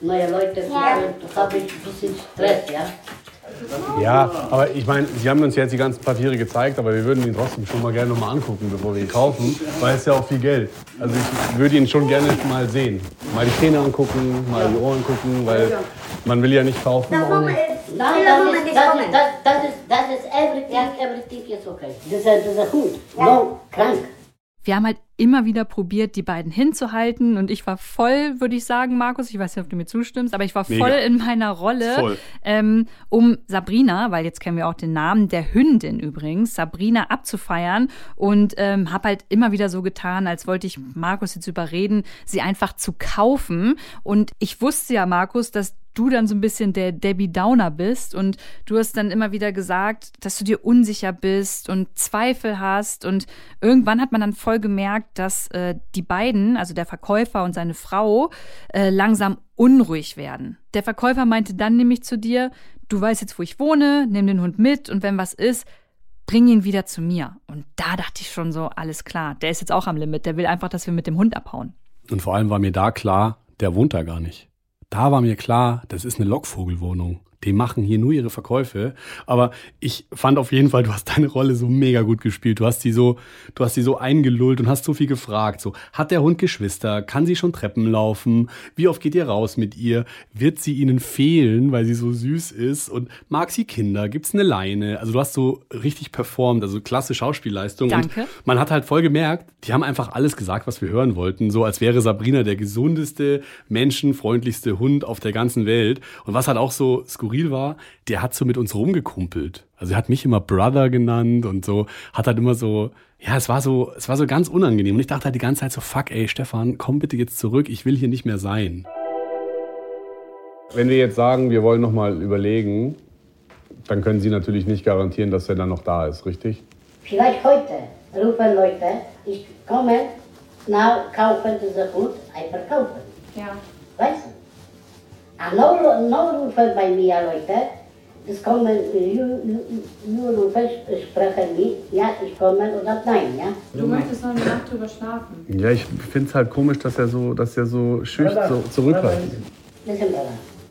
Neue Leute gucken. Da habe ich ein bisschen Stress, ja? Ja, aber ich meine, Sie haben uns jetzt die ganzen Papiere gezeigt, aber wir würden ihn trotzdem schon mal gerne nochmal angucken, bevor wir ihn kaufen, weil es ja auch viel Geld. Also ich würde ihn schon gerne mal sehen. Mal die Zähne angucken, mal die Ohren gucken, weil man will ja nicht kaufen. ohne- Nein, das ist, das ist, das, das ist, das ist everything, everything is okay. Dieser, dieser Hund, no, krank. Wir haben halt immer wieder probiert, die beiden hinzuhalten. Und ich war voll, würde ich sagen, Markus, ich weiß nicht, ob du mir zustimmst, aber ich war voll Mega. in meiner Rolle, ähm, um Sabrina, weil jetzt kennen wir auch den Namen der Hündin übrigens, Sabrina abzufeiern. Und ähm, habe halt immer wieder so getan, als wollte ich Markus jetzt überreden, sie einfach zu kaufen. Und ich wusste ja, Markus, dass du dann so ein bisschen der Debbie Downer bist und du hast dann immer wieder gesagt, dass du dir unsicher bist und Zweifel hast und irgendwann hat man dann voll gemerkt, dass äh, die beiden, also der Verkäufer und seine Frau, äh, langsam unruhig werden. Der Verkäufer meinte dann nämlich zu dir, du weißt jetzt, wo ich wohne, nimm den Hund mit und wenn was ist, bring ihn wieder zu mir. Und da dachte ich schon so, alles klar, der ist jetzt auch am Limit, der will einfach, dass wir mit dem Hund abhauen. Und vor allem war mir da klar, der wohnt da gar nicht. Da war mir klar, das ist eine Lockvogelwohnung. Die machen hier nur ihre Verkäufe. Aber ich fand auf jeden Fall, du hast deine Rolle so mega gut gespielt. Du hast die so, du hast die so eingelullt und hast so viel gefragt. So, hat der Hund Geschwister? Kann sie schon Treppen laufen? Wie oft geht ihr raus mit ihr? Wird sie ihnen fehlen, weil sie so süß ist? Und mag sie Kinder? Gibt's eine Leine? Also du hast so richtig performt, also klasse Schauspielleistung. Danke. Und man hat halt voll gemerkt, die haben einfach alles gesagt, was wir hören wollten. So als wäre Sabrina der gesundeste, menschenfreundlichste Hund auf der ganzen Welt. Und was halt auch so skurril war, der hat so mit uns rumgekumpelt. Also er hat mich immer Brother genannt und so, hat halt immer so, ja, es war so, es war so ganz unangenehm. Und ich dachte halt die ganze Zeit so, fuck, ey, Stefan, komm bitte jetzt zurück, ich will hier nicht mehr sein. Wenn wir jetzt sagen, wir wollen nochmal überlegen, dann können Sie natürlich nicht garantieren, dass er dann noch da ist, richtig? Vielleicht heute rufen Leute, ich komme, na, kaufen diese Hund, ich verkaufen. Ja. Weißt du? Nur rufen bei mir Leute, das kommen, nur, rufen, sprechen mit, ja, ich komme oder nein, ja. Du möchtest noch eine Nacht drüber schlafen. Ja, ich finde es halt komisch, dass er so, dass er so schüchtern, so zurückhaltend ist.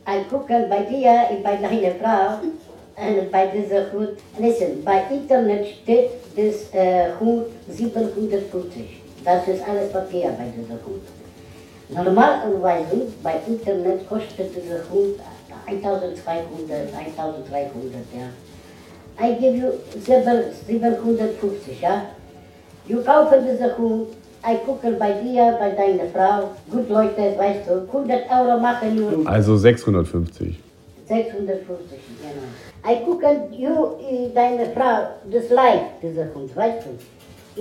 I gucken bei dir, bei deiner Frau, und bei dieser Hund. Listen, bei Internet steht das äh, Hund 750. Das ist alles Papier bei dieser Hund. Normalerweise bei Internet kostet dieser Hund 1200, 1300, ja. I give you 750, ja. Du kaufst diesen Hund, ich gucke bei dir, bei deiner Frau, gut Leute, weißt du, 100 Euro machen nur Also 650. 650, genau. Ich gucke, du, äh, deine Frau, das Leid, dieser Hund, weißt du.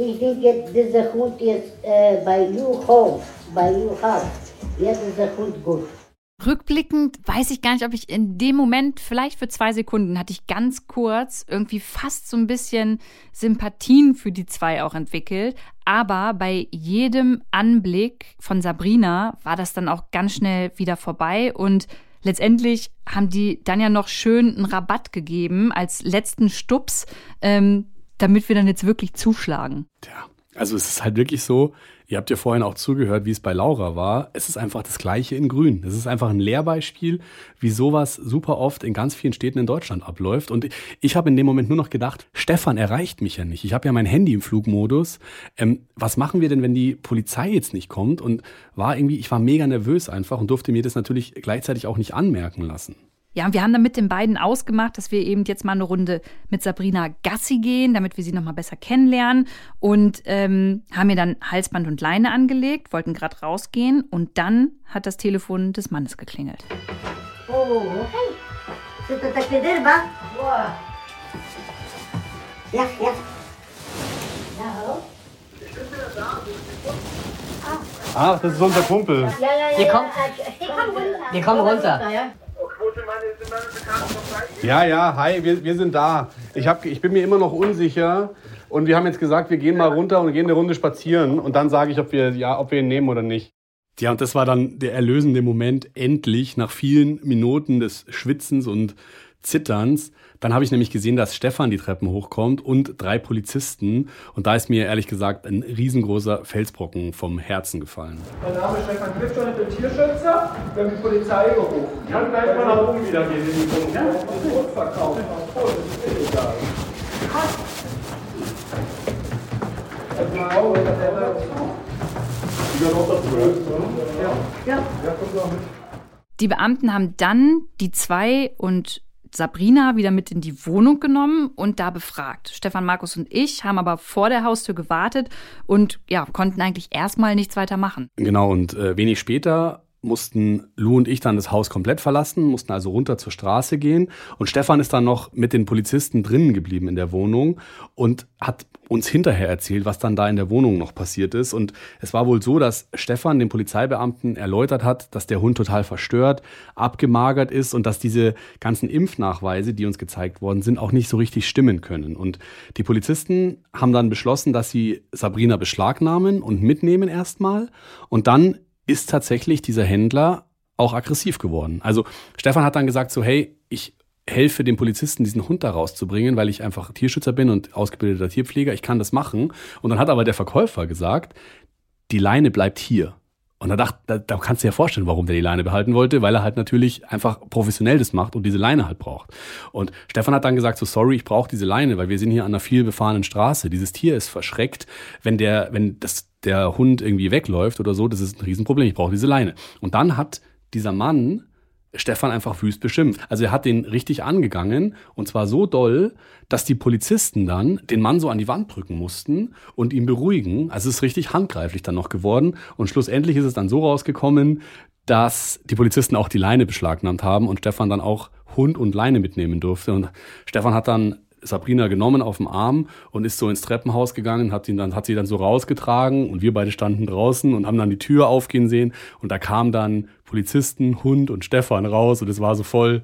Ich denke, dieser Hund ist äh, bei home, bei you house. Ja, dieser Hund gut. Rückblickend weiß ich gar nicht, ob ich in dem Moment, vielleicht für zwei Sekunden, hatte ich ganz kurz irgendwie fast so ein bisschen Sympathien für die zwei auch entwickelt. Aber bei jedem Anblick von Sabrina war das dann auch ganz schnell wieder vorbei und letztendlich haben die dann ja noch schön einen Rabatt gegeben als letzten Stups, ähm, damit wir dann jetzt wirklich zuschlagen. Tja, also es ist halt wirklich so, ihr habt ja vorhin auch zugehört, wie es bei Laura war. Es ist einfach das Gleiche in Grün. Es ist einfach ein Lehrbeispiel, wie sowas super oft in ganz vielen Städten in Deutschland abläuft. Und ich habe in dem Moment nur noch gedacht, Stefan erreicht mich ja nicht. Ich habe ja mein Handy im Flugmodus. Ähm, was machen wir denn, wenn die Polizei jetzt nicht kommt? Und war irgendwie, ich war mega nervös einfach und durfte mir das natürlich gleichzeitig auch nicht anmerken lassen. Ja, und wir haben dann mit den beiden ausgemacht, dass wir eben jetzt mal eine Runde mit Sabrina Gassi gehen, damit wir sie nochmal besser kennenlernen. Und ähm, haben ihr dann Halsband und Leine angelegt, wollten gerade rausgehen. Und dann hat das Telefon des Mannes geklingelt. Oh, hey. Ja, ja. Ja, hallo? Ich bin wieder da. Ach, das ist unser Kumpel. Ja, ja, ja. Wir kommen, runter. Wir kommen runter ja, hi, wir, wir sind da. Ich, hab, ich bin mir immer noch unsicher und wir haben jetzt gesagt, wir gehen mal runter und gehen eine Runde spazieren und dann sage ich, ob wir, ja, ob wir ihn nehmen oder nicht. Ja, und das war dann der erlösende Moment, endlich, nach vielen Minuten des Schwitzens und Zitterns. Dann habe ich nämlich gesehen, dass Stefan die Treppen hochkommt und drei Polizisten. Und da ist mir ehrlich gesagt ein riesengroßer Felsbrocken vom Herzen gefallen. Mein Name ist Stefan Klitschon, ich bin Tierschützer. Wir haben die Polizei gerufen. Ich kann gleich mal nach oben wieder gehen in die Wohnung. Ja? Und verkaufen. Oh, das ist illegal. Oh, das ist ja Ja. Ja, kommt noch mit. Die Beamten haben dann die zwei und Sabrina wieder mit in die Wohnung genommen und da befragt. Stefan, Markus und ich haben aber vor der Haustür gewartet und ja, konnten eigentlich erstmal nichts weiter machen. Genau, und äh, wenig später mussten Lou und ich dann das Haus komplett verlassen, mussten also runter zur Straße gehen. Und Stefan ist dann noch mit den Polizisten drinnen geblieben in der Wohnung und hat uns hinterher erzählt, was dann da in der Wohnung noch passiert ist. Und es war wohl so, dass Stefan dem Polizeibeamten erläutert hat, dass der Hund total verstört, abgemagert ist und dass diese ganzen Impfnachweise, die uns gezeigt worden sind, auch nicht so richtig stimmen können. Und die Polizisten haben dann beschlossen, dass sie Sabrina beschlagnahmen und mitnehmen erstmal. Und dann ist tatsächlich dieser Händler auch aggressiv geworden. Also Stefan hat dann gesagt so, hey, ich helfe dem Polizisten, diesen Hund da rauszubringen, weil ich einfach Tierschützer bin und ausgebildeter Tierpfleger, ich kann das machen. Und dann hat aber der Verkäufer gesagt, die Leine bleibt hier. Und da dachte, da, da kannst du dir vorstellen, warum der die Leine behalten wollte, weil er halt natürlich einfach professionell das macht und diese Leine halt braucht. Und Stefan hat dann gesagt, so sorry, ich brauche diese Leine, weil wir sind hier an einer viel befahrenen Straße. Dieses Tier ist verschreckt, wenn der, wenn das, der Hund irgendwie wegläuft oder so, das ist ein Riesenproblem, ich brauche diese Leine. Und dann hat dieser Mann Stefan einfach wüst beschimpft. Also er hat den richtig angegangen und zwar so doll, dass die Polizisten dann den Mann so an die Wand drücken mussten und ihn beruhigen. Also es ist richtig handgreiflich dann noch geworden und schlussendlich ist es dann so rausgekommen, dass die Polizisten auch die Leine beschlagnahmt haben und Stefan dann auch Hund und Leine mitnehmen durfte und Stefan hat dann Sabrina genommen auf dem Arm und ist so ins Treppenhaus gegangen, hat ihn dann, hat sie dann so rausgetragen und wir beide standen draußen und haben dann die Tür aufgehen sehen und da kam dann Polizisten, Hund und Stefan raus und es war so voll.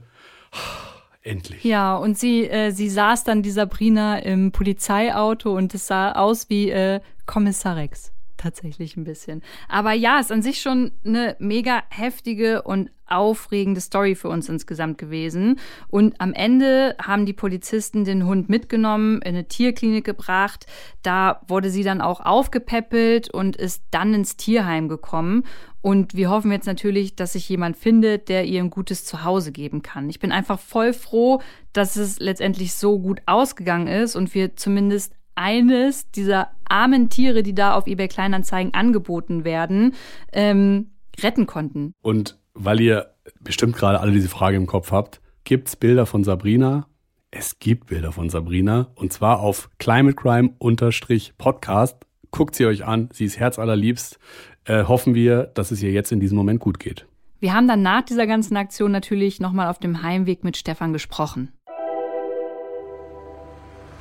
Endlich. Ja, und sie, äh, sie saß dann, die Sabrina, im Polizeiauto und es sah aus wie äh, Kommissar Rex tatsächlich ein bisschen. Aber ja, ist an sich schon eine mega heftige und aufregende Story für uns insgesamt gewesen. Und am Ende haben die Polizisten den Hund mitgenommen, in eine Tierklinik gebracht. Da wurde sie dann auch aufgepäppelt und ist dann ins Tierheim gekommen. Und wir hoffen jetzt natürlich, dass sich jemand findet, der ihr ein gutes Zuhause geben kann. Ich bin einfach voll froh, dass es letztendlich so gut ausgegangen ist und wir zumindest eines dieser armen Tiere, die da auf eBay Kleinanzeigen angeboten werden, ähm, retten konnten. Und weil ihr bestimmt gerade alle diese Frage im Kopf habt, gibt's Bilder von Sabrina? Es gibt Bilder von Sabrina und zwar auf climatecrime-podcast. Guckt sie euch an, sie ist herzallerliebst. Äh, hoffen wir, dass es ihr jetzt in diesem Moment gut geht. Wir haben dann nach dieser ganzen Aktion natürlich nochmal auf dem Heimweg mit Stefan gesprochen.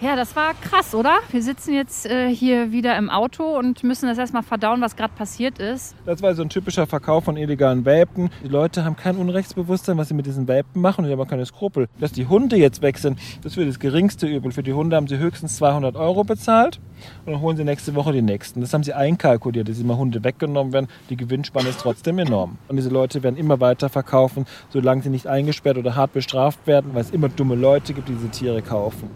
Ja, das war krass, oder? Wir sitzen jetzt äh, hier wieder im Auto und müssen das erstmal verdauen, was gerade passiert ist. Das war so ein typischer Verkauf von illegalen Welpen. Die Leute haben kein Unrechtsbewusstsein, was sie mit diesen Welpen machen und die haben auch keine Skrupel. Dass die Hunde jetzt weg sind, das wird das geringste Übel. Für die Hunde haben sie höchstens 200 Euro bezahlt und dann holen sie nächste Woche die nächsten. Das haben sie einkalkuliert, dass immer Hunde weggenommen werden. Die Gewinnspanne ist trotzdem enorm. Und diese Leute werden immer weiter verkaufen, solange sie nicht eingesperrt oder hart bestraft werden, weil es immer dumme Leute gibt, die diese Tiere kaufen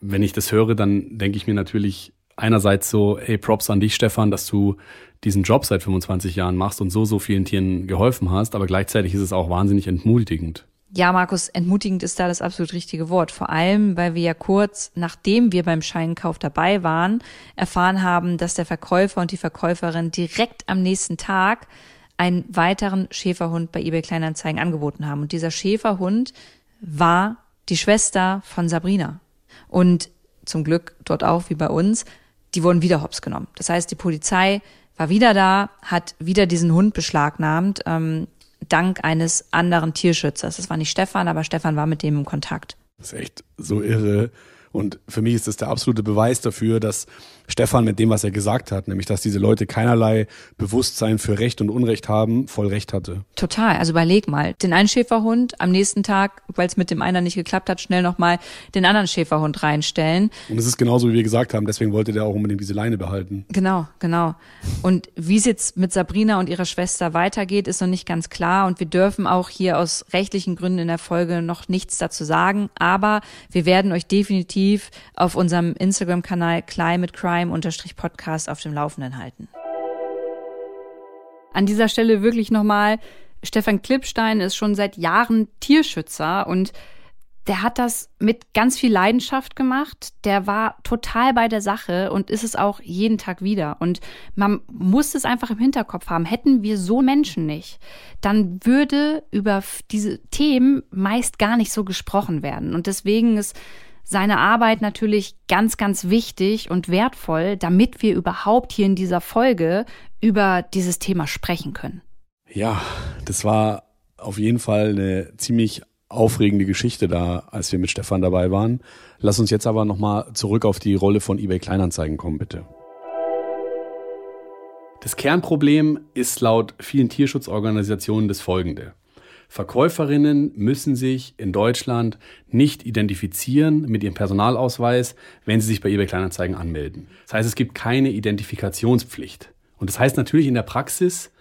wenn ich das höre, dann denke ich mir natürlich einerseits so, hey, Props an dich, Stefan, dass du diesen Job seit 25 Jahren machst und so, so vielen Tieren geholfen hast, aber gleichzeitig ist es auch wahnsinnig entmutigend. Ja, Markus, entmutigend ist da das absolut richtige Wort. Vor allem, weil wir ja kurz, nachdem wir beim Scheinkauf dabei waren, erfahren haben, dass der Verkäufer und die Verkäuferin direkt am nächsten Tag einen weiteren Schäferhund bei eBay Kleinanzeigen angeboten haben. Und dieser Schäferhund war die Schwester von Sabrina. Und zum Glück dort auch wie bei uns, die wurden wieder hops genommen. Das heißt, die Polizei war wieder da, hat wieder diesen Hund beschlagnahmt, ähm, dank eines anderen Tierschützers. Das war nicht Stefan, aber Stefan war mit dem im Kontakt. Das ist echt so irre. Und für mich ist das der absolute Beweis dafür, dass Stefan mit dem, was er gesagt hat, nämlich dass diese Leute keinerlei Bewusstsein für Recht und Unrecht haben, voll recht hatte. Total. Also überleg mal, den einen Schäferhund am nächsten Tag, weil es mit dem einen nicht geklappt hat, schnell nochmal den anderen Schäferhund reinstellen. Und es ist genauso, wie wir gesagt haben, deswegen wollte der auch unbedingt diese Leine behalten. Genau, genau. Und wie es jetzt mit Sabrina und ihrer Schwester weitergeht, ist noch nicht ganz klar. Und wir dürfen auch hier aus rechtlichen Gründen in der Folge noch nichts dazu sagen. Aber wir werden euch definitiv auf unserem Instagram-Kanal Climate Crime crime-podcast auf dem Laufenden halten. An dieser Stelle wirklich nochmal, Stefan Klippstein ist schon seit Jahren Tierschützer und der hat das mit ganz viel Leidenschaft gemacht. Der war total bei der Sache und ist es auch jeden Tag wieder. Und man muss es einfach im Hinterkopf haben. Hätten wir so Menschen nicht, dann würde über diese Themen meist gar nicht so gesprochen werden. Und deswegen ist seine Arbeit natürlich ganz, ganz wichtig und wertvoll, damit wir überhaupt hier in dieser Folge über dieses Thema sprechen können. Ja, das war auf jeden Fall eine ziemlich aufregende Geschichte da, als wir mit Stefan dabei waren. Lass uns jetzt aber nochmal zurück auf die Rolle von eBay Kleinanzeigen kommen, bitte. Das Kernproblem ist laut vielen Tierschutzorganisationen das folgende. Verkäuferinnen müssen sich in Deutschland nicht identifizieren mit ihrem Personalausweis, wenn sie sich bei eBay Kleinanzeigen anmelden. Das heißt, es gibt keine Identifikationspflicht. Und das heißt natürlich in der Praxis,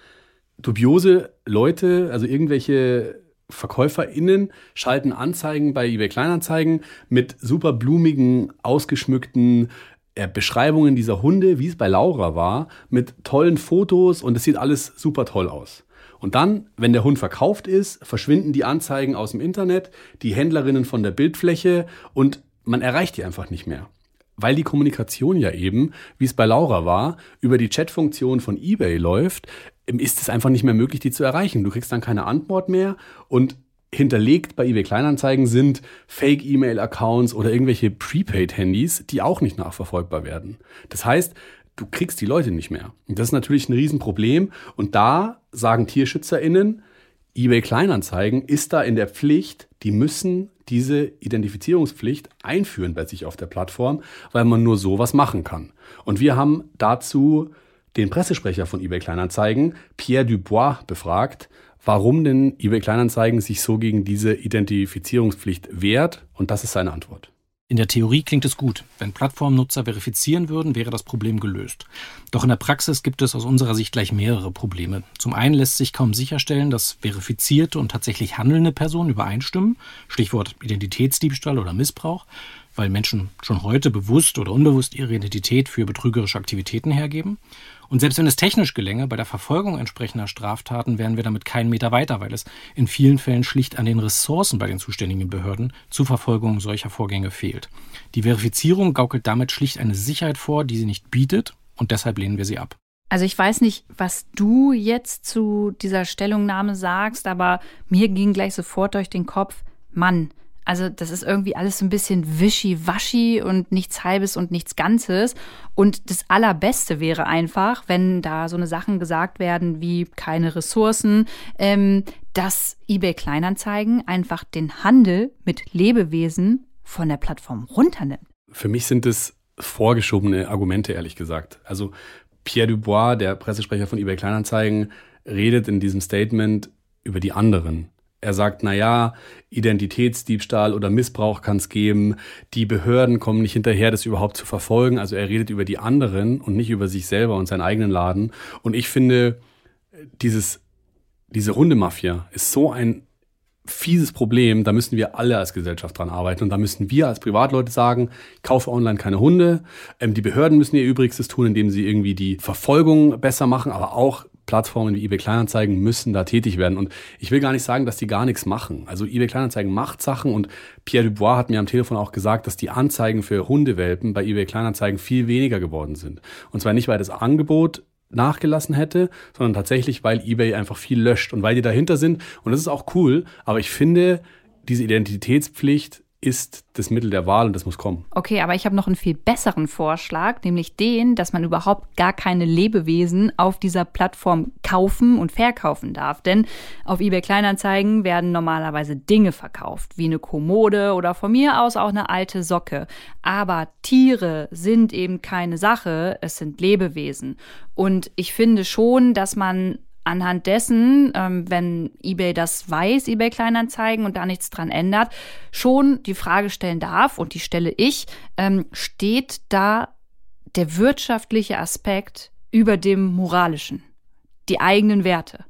dubiose Leute, also irgendwelche VerkäuferInnen schalten Anzeigen bei eBay Kleinanzeigen mit super blumigen, ausgeschmückten äh, Beschreibungen dieser Hunde, wie es bei Laura war, mit tollen Fotos und es sieht alles super toll aus. Und dann, wenn der Hund verkauft ist, verschwinden die Anzeigen aus dem Internet, die Händlerinnen von der Bildfläche und man erreicht die einfach nicht mehr. Weil die Kommunikation ja eben, wie es bei Laura war, über die Chatfunktion von eBay läuft, ist es einfach nicht mehr möglich, die zu erreichen. Du kriegst dann keine Antwort mehr und hinterlegt bei eBay Kleinanzeigen sind Fake-E-Mail-Accounts oder irgendwelche Prepaid-Handys, die auch nicht nachverfolgbar werden. Das heißt, du kriegst die Leute nicht mehr. Und das ist natürlich ein Riesenproblem. Und da sagen TierschützerInnen, eBay Kleinanzeigen ist da in der Pflicht, die müssen diese Identifizierungspflicht einführen bei sich auf der Plattform, weil man nur sowas machen kann. Und wir haben dazu den Pressesprecher von eBay Kleinanzeigen, Pierre Dubois, befragt, warum denn eBay Kleinanzeigen sich so gegen diese Identifizierungspflicht wehrt. Und das ist seine Antwort. In der Theorie klingt es gut. Wenn Plattformnutzer verifizieren würden, wäre das Problem gelöst. Doch in der Praxis gibt es aus unserer Sicht gleich mehrere Probleme. Zum einen lässt sich kaum sicherstellen, dass verifizierte und tatsächlich handelnde Personen übereinstimmen. Stichwort Identitätsdiebstahl oder Missbrauch weil Menschen schon heute bewusst oder unbewusst ihre Identität für betrügerische Aktivitäten hergeben. Und selbst wenn es technisch gelänge, bei der Verfolgung entsprechender Straftaten wären wir damit keinen Meter weiter, weil es in vielen Fällen schlicht an den Ressourcen bei den zuständigen Behörden zur Verfolgung solcher Vorgänge fehlt. Die Verifizierung gaukelt damit schlicht eine Sicherheit vor, die sie nicht bietet, und deshalb lehnen wir sie ab. Also ich weiß nicht, was du jetzt zu dieser Stellungnahme sagst, aber mir ging gleich sofort durch den Kopf, Mann, also das ist irgendwie alles so ein bisschen wischi-waschi und nichts Halbes und nichts Ganzes. Und das Allerbeste wäre einfach, wenn da so eine Sachen gesagt werden wie keine Ressourcen, ähm, dass eBay Kleinanzeigen einfach den Handel mit Lebewesen von der Plattform runternimmt. Für mich sind es vorgeschobene Argumente, ehrlich gesagt. Also Pierre Dubois, der Pressesprecher von eBay Kleinanzeigen, redet in diesem Statement über die anderen er sagt, na ja, Identitätsdiebstahl oder Missbrauch kann es geben. Die Behörden kommen nicht hinterher, das überhaupt zu verfolgen. Also er redet über die anderen und nicht über sich selber und seinen eigenen Laden. Und ich finde, dieses, diese Hundemafia ist so ein fieses Problem, da müssen wir alle als Gesellschaft dran arbeiten und da müssen wir als Privatleute sagen, kaufe online keine Hunde. Ähm, die Behörden müssen ihr Übrigstes tun, indem sie irgendwie die Verfolgung besser machen, aber auch Plattformen wie eBay Kleinanzeigen müssen da tätig werden. Und ich will gar nicht sagen, dass die gar nichts machen. Also eBay Kleinanzeigen macht Sachen und Pierre Dubois hat mir am Telefon auch gesagt, dass die Anzeigen für Hundewelpen bei eBay Kleinanzeigen viel weniger geworden sind. Und zwar nicht, weil das Angebot nachgelassen hätte, sondern tatsächlich, weil eBay einfach viel löscht und weil die dahinter sind. Und das ist auch cool. Aber ich finde, diese Identitätspflicht ist das Mittel der Wahl und das muss kommen. Okay, aber ich habe noch einen viel besseren Vorschlag, nämlich den, dass man überhaupt gar keine Lebewesen auf dieser Plattform kaufen und verkaufen darf. Denn auf eBay Kleinanzeigen werden normalerweise Dinge verkauft, wie eine Kommode oder von mir aus auch eine alte Socke. Aber Tiere sind eben keine Sache, es sind Lebewesen. Und ich finde schon, dass man anhand dessen, ähm, wenn eBay das weiß, eBay Kleinanzeigen und da nichts dran ändert, schon die Frage stellen darf, und die stelle ich, ähm, steht da der wirtschaftliche Aspekt über dem moralischen, die eigenen Werte.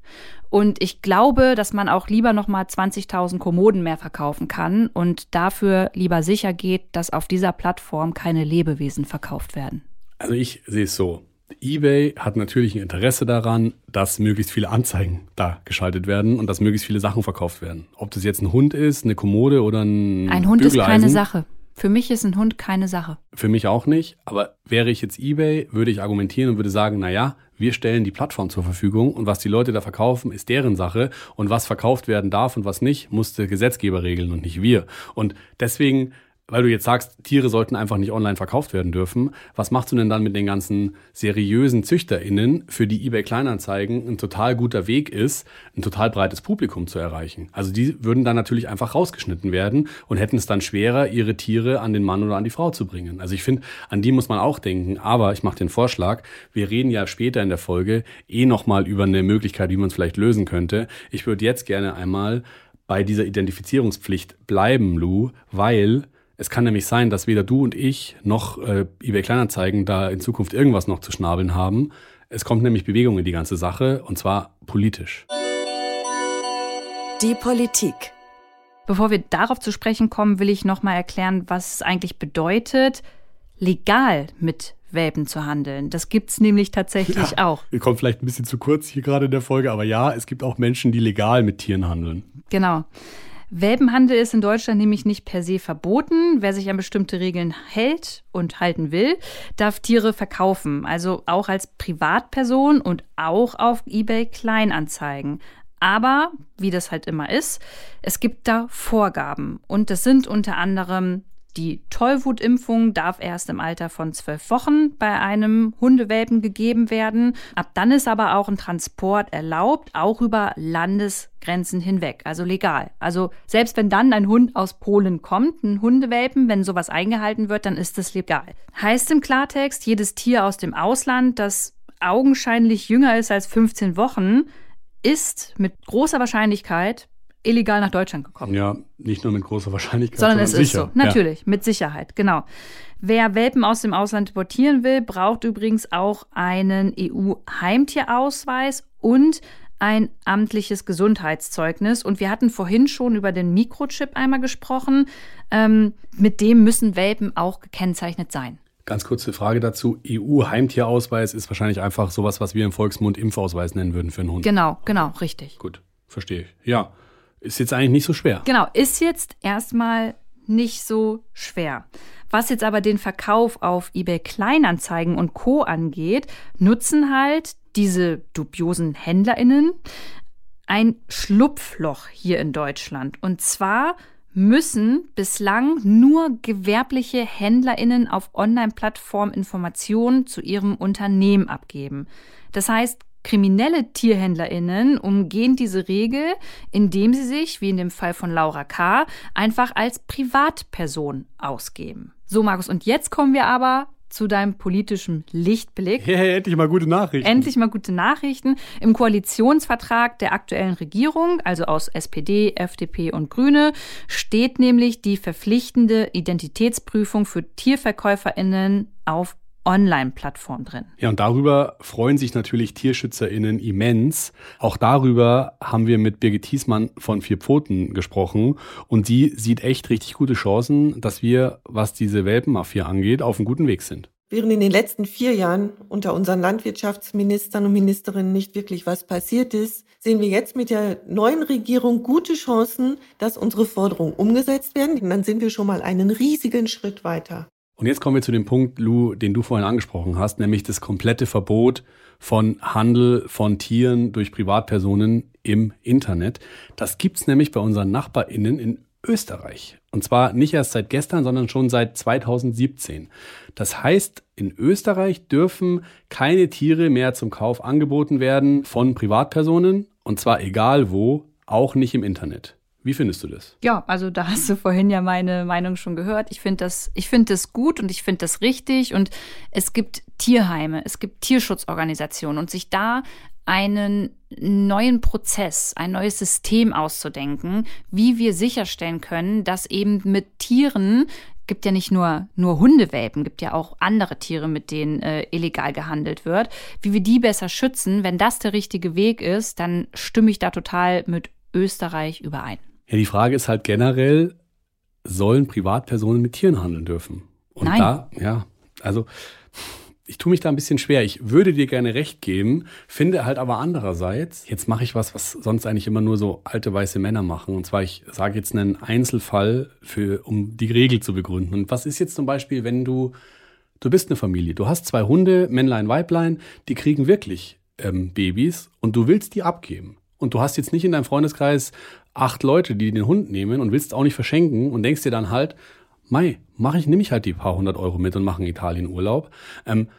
Und ich glaube, dass man auch lieber nochmal 20.000 Kommoden mehr verkaufen kann und dafür lieber sicher geht, dass auf dieser Plattform keine Lebewesen verkauft werden. Also ich sehe es so. eBay hat natürlich ein Interesse daran, dass möglichst viele Anzeigen da geschaltet werden und dass möglichst viele Sachen verkauft werden. Ob das jetzt ein Hund ist, eine Kommode oder ein Ein Hund ist keine. Sache. Für mich ist ein Hund keine Sache. Für mich auch nicht. Aber wäre ich jetzt eBay, würde ich argumentieren und würde sagen, na ja, wir stellen die Plattform zur Verfügung und was die Leute da verkaufen, ist deren Sache und was verkauft werden darf und was nicht, muss der Gesetzgeber regeln und nicht wir. Und deswegen weil du jetzt sagst, Tiere sollten einfach nicht online verkauft werden dürfen, was machst du denn dann mit den ganzen seriösen ZüchterInnen, für die eBay Kleinanzeigen ein total guter Weg ist, ein total breites Publikum zu erreichen? Also die würden dann natürlich einfach rausgeschnitten werden und hätten es dann schwerer, ihre Tiere an den Mann oder an die Frau zu bringen. Also ich finde, an die muss man auch denken, aber ich mache den Vorschlag, wir reden ja später in der Folge eh nochmal über eine Möglichkeit, wie man es vielleicht lösen könnte. Ich würde jetzt gerne einmal bei dieser Identifizierungspflicht bleiben, Lou, weil es kann nämlich sein, dass weder du und ich noch äh, eBay Kleinanzeigen da in Zukunft irgendwas noch zu schnabeln haben. Es kommt nämlich Bewegung in die ganze Sache und zwar politisch. Die Politik. Bevor wir darauf zu sprechen kommen, will ich nochmal erklären, was es eigentlich bedeutet, legal mit Welpen zu handeln. Das gibt's nämlich tatsächlich Ja, auch. Wir kommen vielleicht ein bisschen zu kurz hier gerade in der Folge, aber ja, es gibt auch Menschen, die legal mit Tieren handeln. Genau. Welpenhandel ist in Deutschland nämlich nicht per se verboten. Wer sich an bestimmte Regeln hält und halten will, darf Tiere verkaufen. Also auch als Privatperson und auch auf eBay Kleinanzeigen. Aber, wie das halt immer ist, es gibt da Vorgaben. Und das sind unter anderem die Tollwutimpfung darf erst im Alter von zwölf Wochen bei einem Hundewelpen gegeben werden. Ab dann ist aber auch ein Transport erlaubt, auch über Landesgrenzen hinweg, also legal. Also selbst wenn dann ein Hund aus Polen kommt, ein Hundewelpen, wenn sowas eingehalten wird, dann ist das legal. Heißt im Klartext, jedes Tier aus dem Ausland, das augenscheinlich jünger ist als 15 Wochen, ist mit großer Wahrscheinlichkeit illegal nach Deutschland gekommen. Ja, nicht nur mit großer Wahrscheinlichkeit, Sondern es ist sicher. so. Natürlich, mit Sicherheit, genau. Wer Welpen aus dem Ausland importieren will, braucht übrigens auch einen EU-Heimtierausweis und ein amtliches Gesundheitszeugnis. Und wir hatten vorhin schon über den Mikrochip einmal gesprochen. Ähm, mit dem müssen Welpen auch gekennzeichnet sein. Ganz kurze Frage dazu. EU-Heimtierausweis ist wahrscheinlich einfach sowas, was wir im Volksmund Impfausweis nennen würden für einen Hund. Genau, genau, richtig. Gut, verstehe ich. Ja, ist jetzt eigentlich nicht so schwer. Genau, ist jetzt erstmal nicht so schwer. Was jetzt aber den Verkauf auf eBay Kleinanzeigen und Co angeht, nutzen halt diese dubiosen Händlerinnen ein Schlupfloch hier in Deutschland. Und zwar müssen bislang nur gewerbliche Händlerinnen auf Online-Plattformen Informationen zu ihrem Unternehmen abgeben. Das heißt, kriminelle TierhändlerInnen umgehen diese Regel, indem sie sich, wie in dem Fall von Laura K., einfach als Privatperson ausgeben. So, Markus, und jetzt kommen wir aber zu deinem politischen Lichtblick. Hey, endlich mal gute Nachrichten. Endlich mal gute Nachrichten. Im Koalitionsvertrag der aktuellen Regierung, also aus SPD, FDP und Grüne, steht nämlich die verpflichtende Identitätsprüfung für TierverkäuferInnen auf Online-Plattform drin. Ja, und darüber freuen sich natürlich TierschützerInnen immens. Auch darüber haben wir mit Birgit Thiesmann von Vier Pfoten gesprochen. Und die sieht echt richtig gute Chancen, dass wir, was diese Welpenmafia angeht, auf einem guten Weg sind. Während in den letzten vier Jahren unter unseren Landwirtschaftsministern und Ministerinnen nicht wirklich was passiert ist, sehen wir jetzt mit der neuen Regierung gute Chancen, dass unsere Forderungen umgesetzt werden. Und dann sind wir schon mal einen riesigen Schritt weiter. Und jetzt kommen wir zu dem Punkt, Lou, den du vorhin angesprochen hast, nämlich das komplette Verbot von Handel von Tieren durch Privatpersonen im Internet. Das gibt's nämlich bei unseren NachbarInnen in Österreich. Und zwar nicht erst seit gestern, sondern schon seit 2017. Das heißt, in Österreich dürfen keine Tiere mehr zum Kauf angeboten werden von Privatpersonen. Und zwar egal wo, auch nicht im Internet. Wie findest du das? Ja, also da hast du vorhin ja meine Meinung schon gehört. Ich finde das, ich das gut und ich finde das richtig. Und es gibt Tierheime, es gibt Tierschutzorganisationen und sich da einen neuen Prozess, ein neues System auszudenken, wie wir sicherstellen können, dass eben mit Tieren gibt ja nicht nur nur Hundewelpen, gibt ja auch andere Tiere, mit denen äh, illegal gehandelt wird. Wie wir die besser schützen, wenn das der richtige Weg ist, dann stimme ich da total mit Österreich überein. Ja, die Frage ist halt generell, sollen Privatpersonen mit Tieren handeln dürfen? Und Nein. da, ja, also ich tue mich da ein bisschen schwer. Ich würde dir gerne recht geben, finde halt aber andererseits, jetzt mache ich was, was sonst eigentlich immer nur so alte weiße Männer machen. Und zwar, ich sage jetzt einen Einzelfall, für, um die Regel zu begründen. Und was ist jetzt zum Beispiel, wenn du, du bist eine Familie, du hast zwei Hunde, Männlein, Weiblein, die kriegen wirklich ähm, Babys und du willst die abgeben. Und du hast jetzt nicht in deinem Freundeskreis acht Leute, die den Hund nehmen und willst auch nicht verschenken und denkst dir dann halt, Mai, mache ich, nehme ich halt die paar hundert Euro mit und mache einen Italien-Urlaub. Ähm,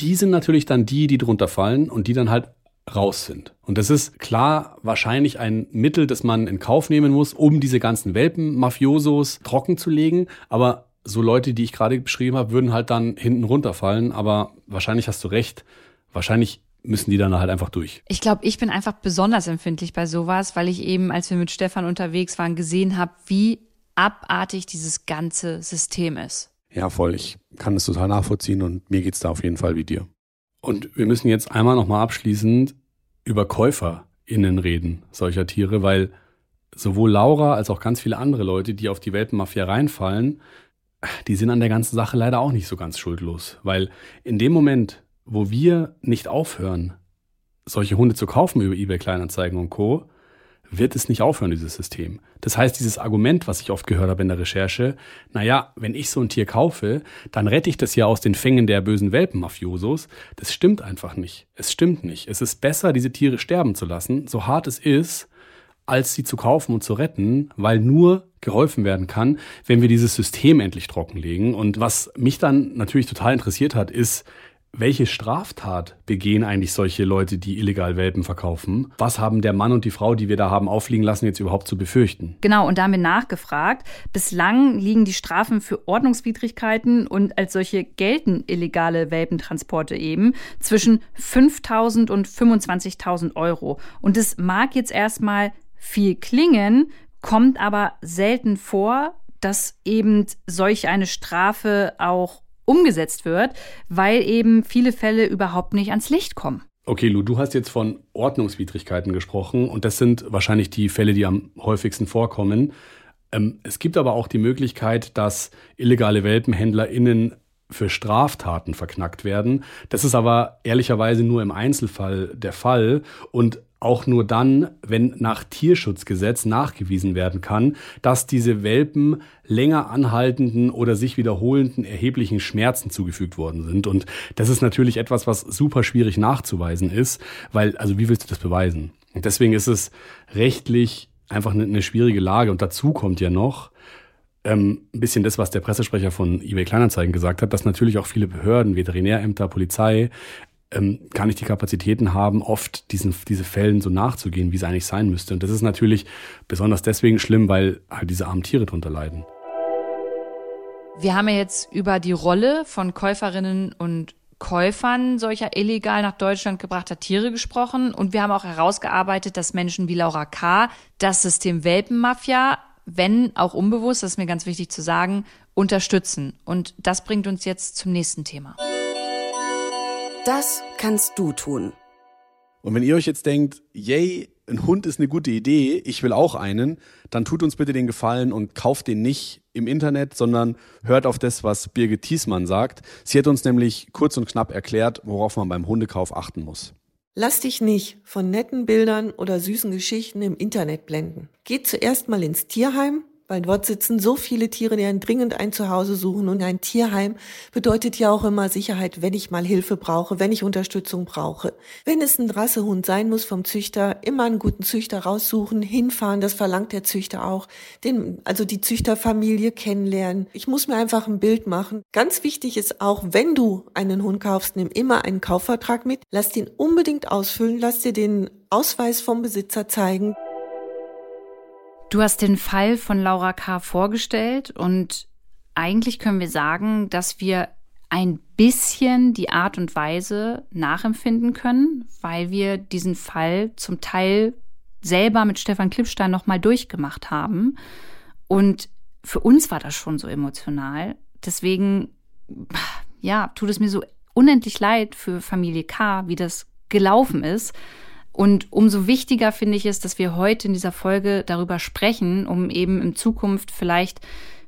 die sind natürlich dann die, die drunter fallen und die dann halt raus sind. Und das ist klar wahrscheinlich ein Mittel, das man in Kauf nehmen muss, um diese ganzen Welpen-Mafiosos trocken zu legen. Aber so Leute, die ich gerade beschrieben habe, würden halt dann hinten runterfallen. Aber wahrscheinlich hast du recht. Wahrscheinlich müssen die dann halt einfach durch. Ich glaube, ich bin einfach besonders empfindlich bei sowas, weil ich eben, als wir mit Stefan unterwegs waren, gesehen habe, wie abartig dieses ganze System ist. Ja, voll. Ich kann das total nachvollziehen und mir geht's da auf jeden Fall wie dir. Und wir müssen jetzt einmal nochmal abschließend über KäuferInnen reden, solcher Tiere, weil sowohl Laura als auch ganz viele andere Leute, die auf die Welpenmafia reinfallen, die sind an der ganzen Sache leider auch nicht so ganz schuldlos. Weil in dem Moment, wo wir nicht aufhören, solche Hunde zu kaufen über eBay Kleinanzeigen und Co., wird es nicht aufhören, dieses System. Das heißt, dieses Argument, was ich oft gehört habe in der Recherche, naja, wenn ich so ein Tier kaufe, dann rette ich das ja aus den Fängen der bösen Welpenmafiosos. Das stimmt einfach nicht. Es stimmt nicht. Es ist besser, diese Tiere sterben zu lassen, so hart es ist, als sie zu kaufen und zu retten, weil nur geholfen werden kann, wenn wir dieses System endlich trockenlegen. Und was mich dann natürlich total interessiert hat, ist, welche Straftat begehen eigentlich solche Leute, die illegal Welpen verkaufen? Was haben der Mann und die Frau, die wir da haben aufliegen lassen, jetzt überhaupt zu befürchten? Genau, und da haben wir nachgefragt. Bislang liegen die Strafen für Ordnungswidrigkeiten und als solche gelten illegale Welpentransporte eben zwischen 5.000 und 25.000 Euro. Und es mag jetzt erstmal viel klingen, kommt aber selten vor, dass eben solch eine Strafe auch umgesetzt wird, weil eben viele Fälle überhaupt nicht ans Licht kommen. Okay, Lu, du hast jetzt von Ordnungswidrigkeiten gesprochen und das sind wahrscheinlich die Fälle, die am häufigsten vorkommen. Ähm, es gibt aber auch die Möglichkeit, dass illegale WelpenhändlerInnen für Straftaten verknackt werden. Das ist aber ehrlicherweise nur im Einzelfall der Fall und auch nur dann, wenn nach Tierschutzgesetz nachgewiesen werden kann, dass diese Welpen länger anhaltenden oder sich wiederholenden erheblichen Schmerzen zugefügt worden sind. Und das ist natürlich etwas, was super schwierig nachzuweisen ist, weil, also wie willst du das beweisen? Und deswegen ist es rechtlich einfach eine, eine schwierige Lage. Und dazu kommt ja noch, ähm, ein bisschen das, was der Pressesprecher von eBay Kleinanzeigen gesagt hat, dass natürlich auch viele Behörden, Veterinärämter, Polizei ähm, gar nicht die Kapazitäten haben, oft diesen, diese Fällen so nachzugehen, wie es eigentlich sein müsste. Und das ist natürlich besonders deswegen schlimm, weil halt diese armen Tiere drunter leiden. Wir haben ja jetzt über die Rolle von Käuferinnen und Käufern solcher illegal nach Deutschland gebrachter Tiere gesprochen und wir haben auch herausgearbeitet, dass Menschen wie Laura K. das System Welpenmafia, wenn auch unbewusst, das ist mir ganz wichtig zu sagen, unterstützen. Und das bringt uns jetzt zum nächsten Thema. Das kannst du tun. Und wenn ihr euch jetzt denkt, yay, ein Hund ist eine gute Idee, ich will auch einen, dann tut uns bitte den Gefallen und kauft den nicht im Internet, sondern hört auf das, was Birgit Thiesmann sagt. Sie hat uns nämlich kurz und knapp erklärt, worauf man beim Hundekauf achten muss. Lass dich nicht von netten Bildern oder süßen Geschichten im Internet blenden. Geh zuerst mal ins Tierheim weil dort sitzen so viele Tiere, die ein dringend ein Zuhause suchen und ein Tierheim bedeutet ja auch immer Sicherheit, wenn ich mal Hilfe brauche, wenn ich Unterstützung brauche. Wenn es ein Rassehund sein muss vom Züchter, immer einen guten Züchter raussuchen, hinfahren, das verlangt der Züchter auch, den, also die Züchterfamilie kennenlernen. Ich muss mir einfach ein Bild machen. Ganz wichtig ist auch, wenn du einen Hund kaufst, nimm immer einen Kaufvertrag mit, lass den unbedingt ausfüllen, lass dir den Ausweis vom Besitzer zeigen. Du hast den Fall von Laura K. vorgestellt und eigentlich können wir sagen, dass wir ein bisschen die Art und Weise nachempfinden können, weil wir diesen Fall zum Teil selber mit Stefan Klippstein nochmal durchgemacht haben. Und für uns war das schon so emotional. Deswegen, ja, tut es mir so unendlich leid für Familie K., wie das gelaufen ist. Und umso wichtiger finde ich es, dass wir heute in dieser Folge darüber sprechen, um eben in Zukunft vielleicht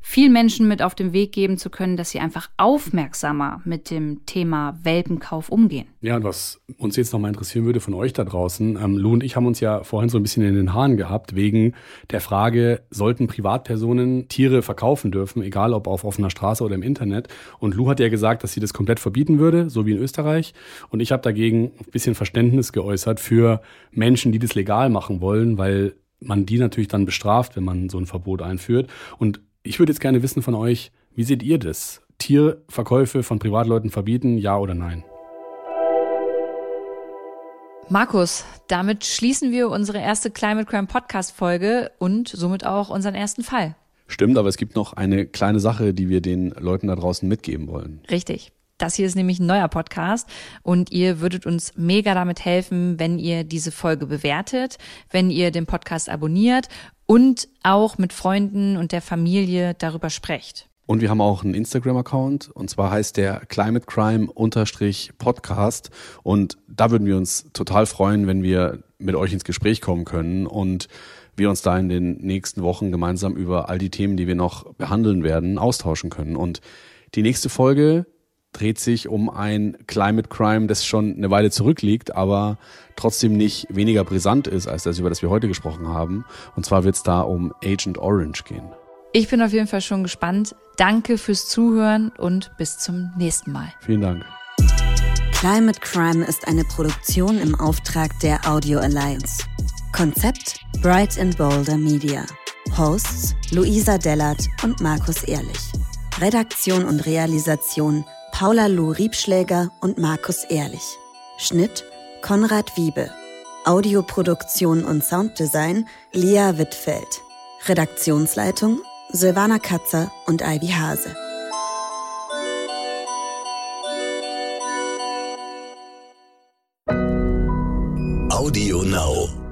vielen Menschen mit auf den Weg geben zu können, dass sie einfach aufmerksamer mit dem Thema Welpenkauf umgehen. Ja, und was uns jetzt nochmal interessieren würde von euch da draußen, ähm, Lou und ich haben uns ja vorhin so ein bisschen in den Haaren gehabt, wegen der Frage, sollten Privatpersonen Tiere verkaufen dürfen, egal ob auf offener Straße oder im Internet. Und Lou hat ja gesagt, dass sie das komplett verbieten würde, so wie in Österreich. Und ich habe dagegen ein bisschen Verständnis geäußert für Menschen, die das legal machen wollen, weil man die natürlich dann bestraft, wenn man so ein Verbot einführt. Und ich würde jetzt gerne wissen von euch, wie seht ihr das? Tierverkäufe von Privatleuten verbieten, ja oder nein? Markus, damit schließen wir unsere erste Climate Crime Podcast Folge und somit auch unseren ersten Fall. Stimmt, aber es gibt noch eine kleine Sache, die wir den Leuten da draußen mitgeben wollen. Richtig. Das hier ist nämlich ein neuer Podcast und ihr würdet uns mega damit helfen, wenn ihr diese Folge bewertet, wenn ihr den Podcast abonniert und auch mit Freunden und der Familie darüber sprecht. Und wir haben auch einen Instagram-Account und zwar heißt der Climate Crime Podcast und da würden wir uns total freuen, wenn wir mit euch ins Gespräch kommen können und wir uns da in den nächsten Wochen gemeinsam über all die Themen, die wir noch behandeln werden, austauschen können. Und die nächste Folge dreht sich um ein Climate Crime, das schon eine Weile zurückliegt, aber trotzdem nicht weniger brisant ist als das, über das wir heute gesprochen haben. Und zwar wird es da um Agent Orange gehen. Ich bin auf jeden Fall schon gespannt. Danke fürs Zuhören und bis zum nächsten Mal. Vielen Dank. Climate Crime ist eine Produktion im Auftrag der Audio Alliance. Konzept Bright and Boulder Media. Hosts Luisa Dellert und Markus Ehrlich. Redaktion und Realisation Paula Lou Riebschläger und Markus Ehrlich. Schnitt Konrad Wiebe. Audioproduktion und Sounddesign Lia Wittfeld. Redaktionsleitung Silvana Katzer und Ivy Hase. Audio Now.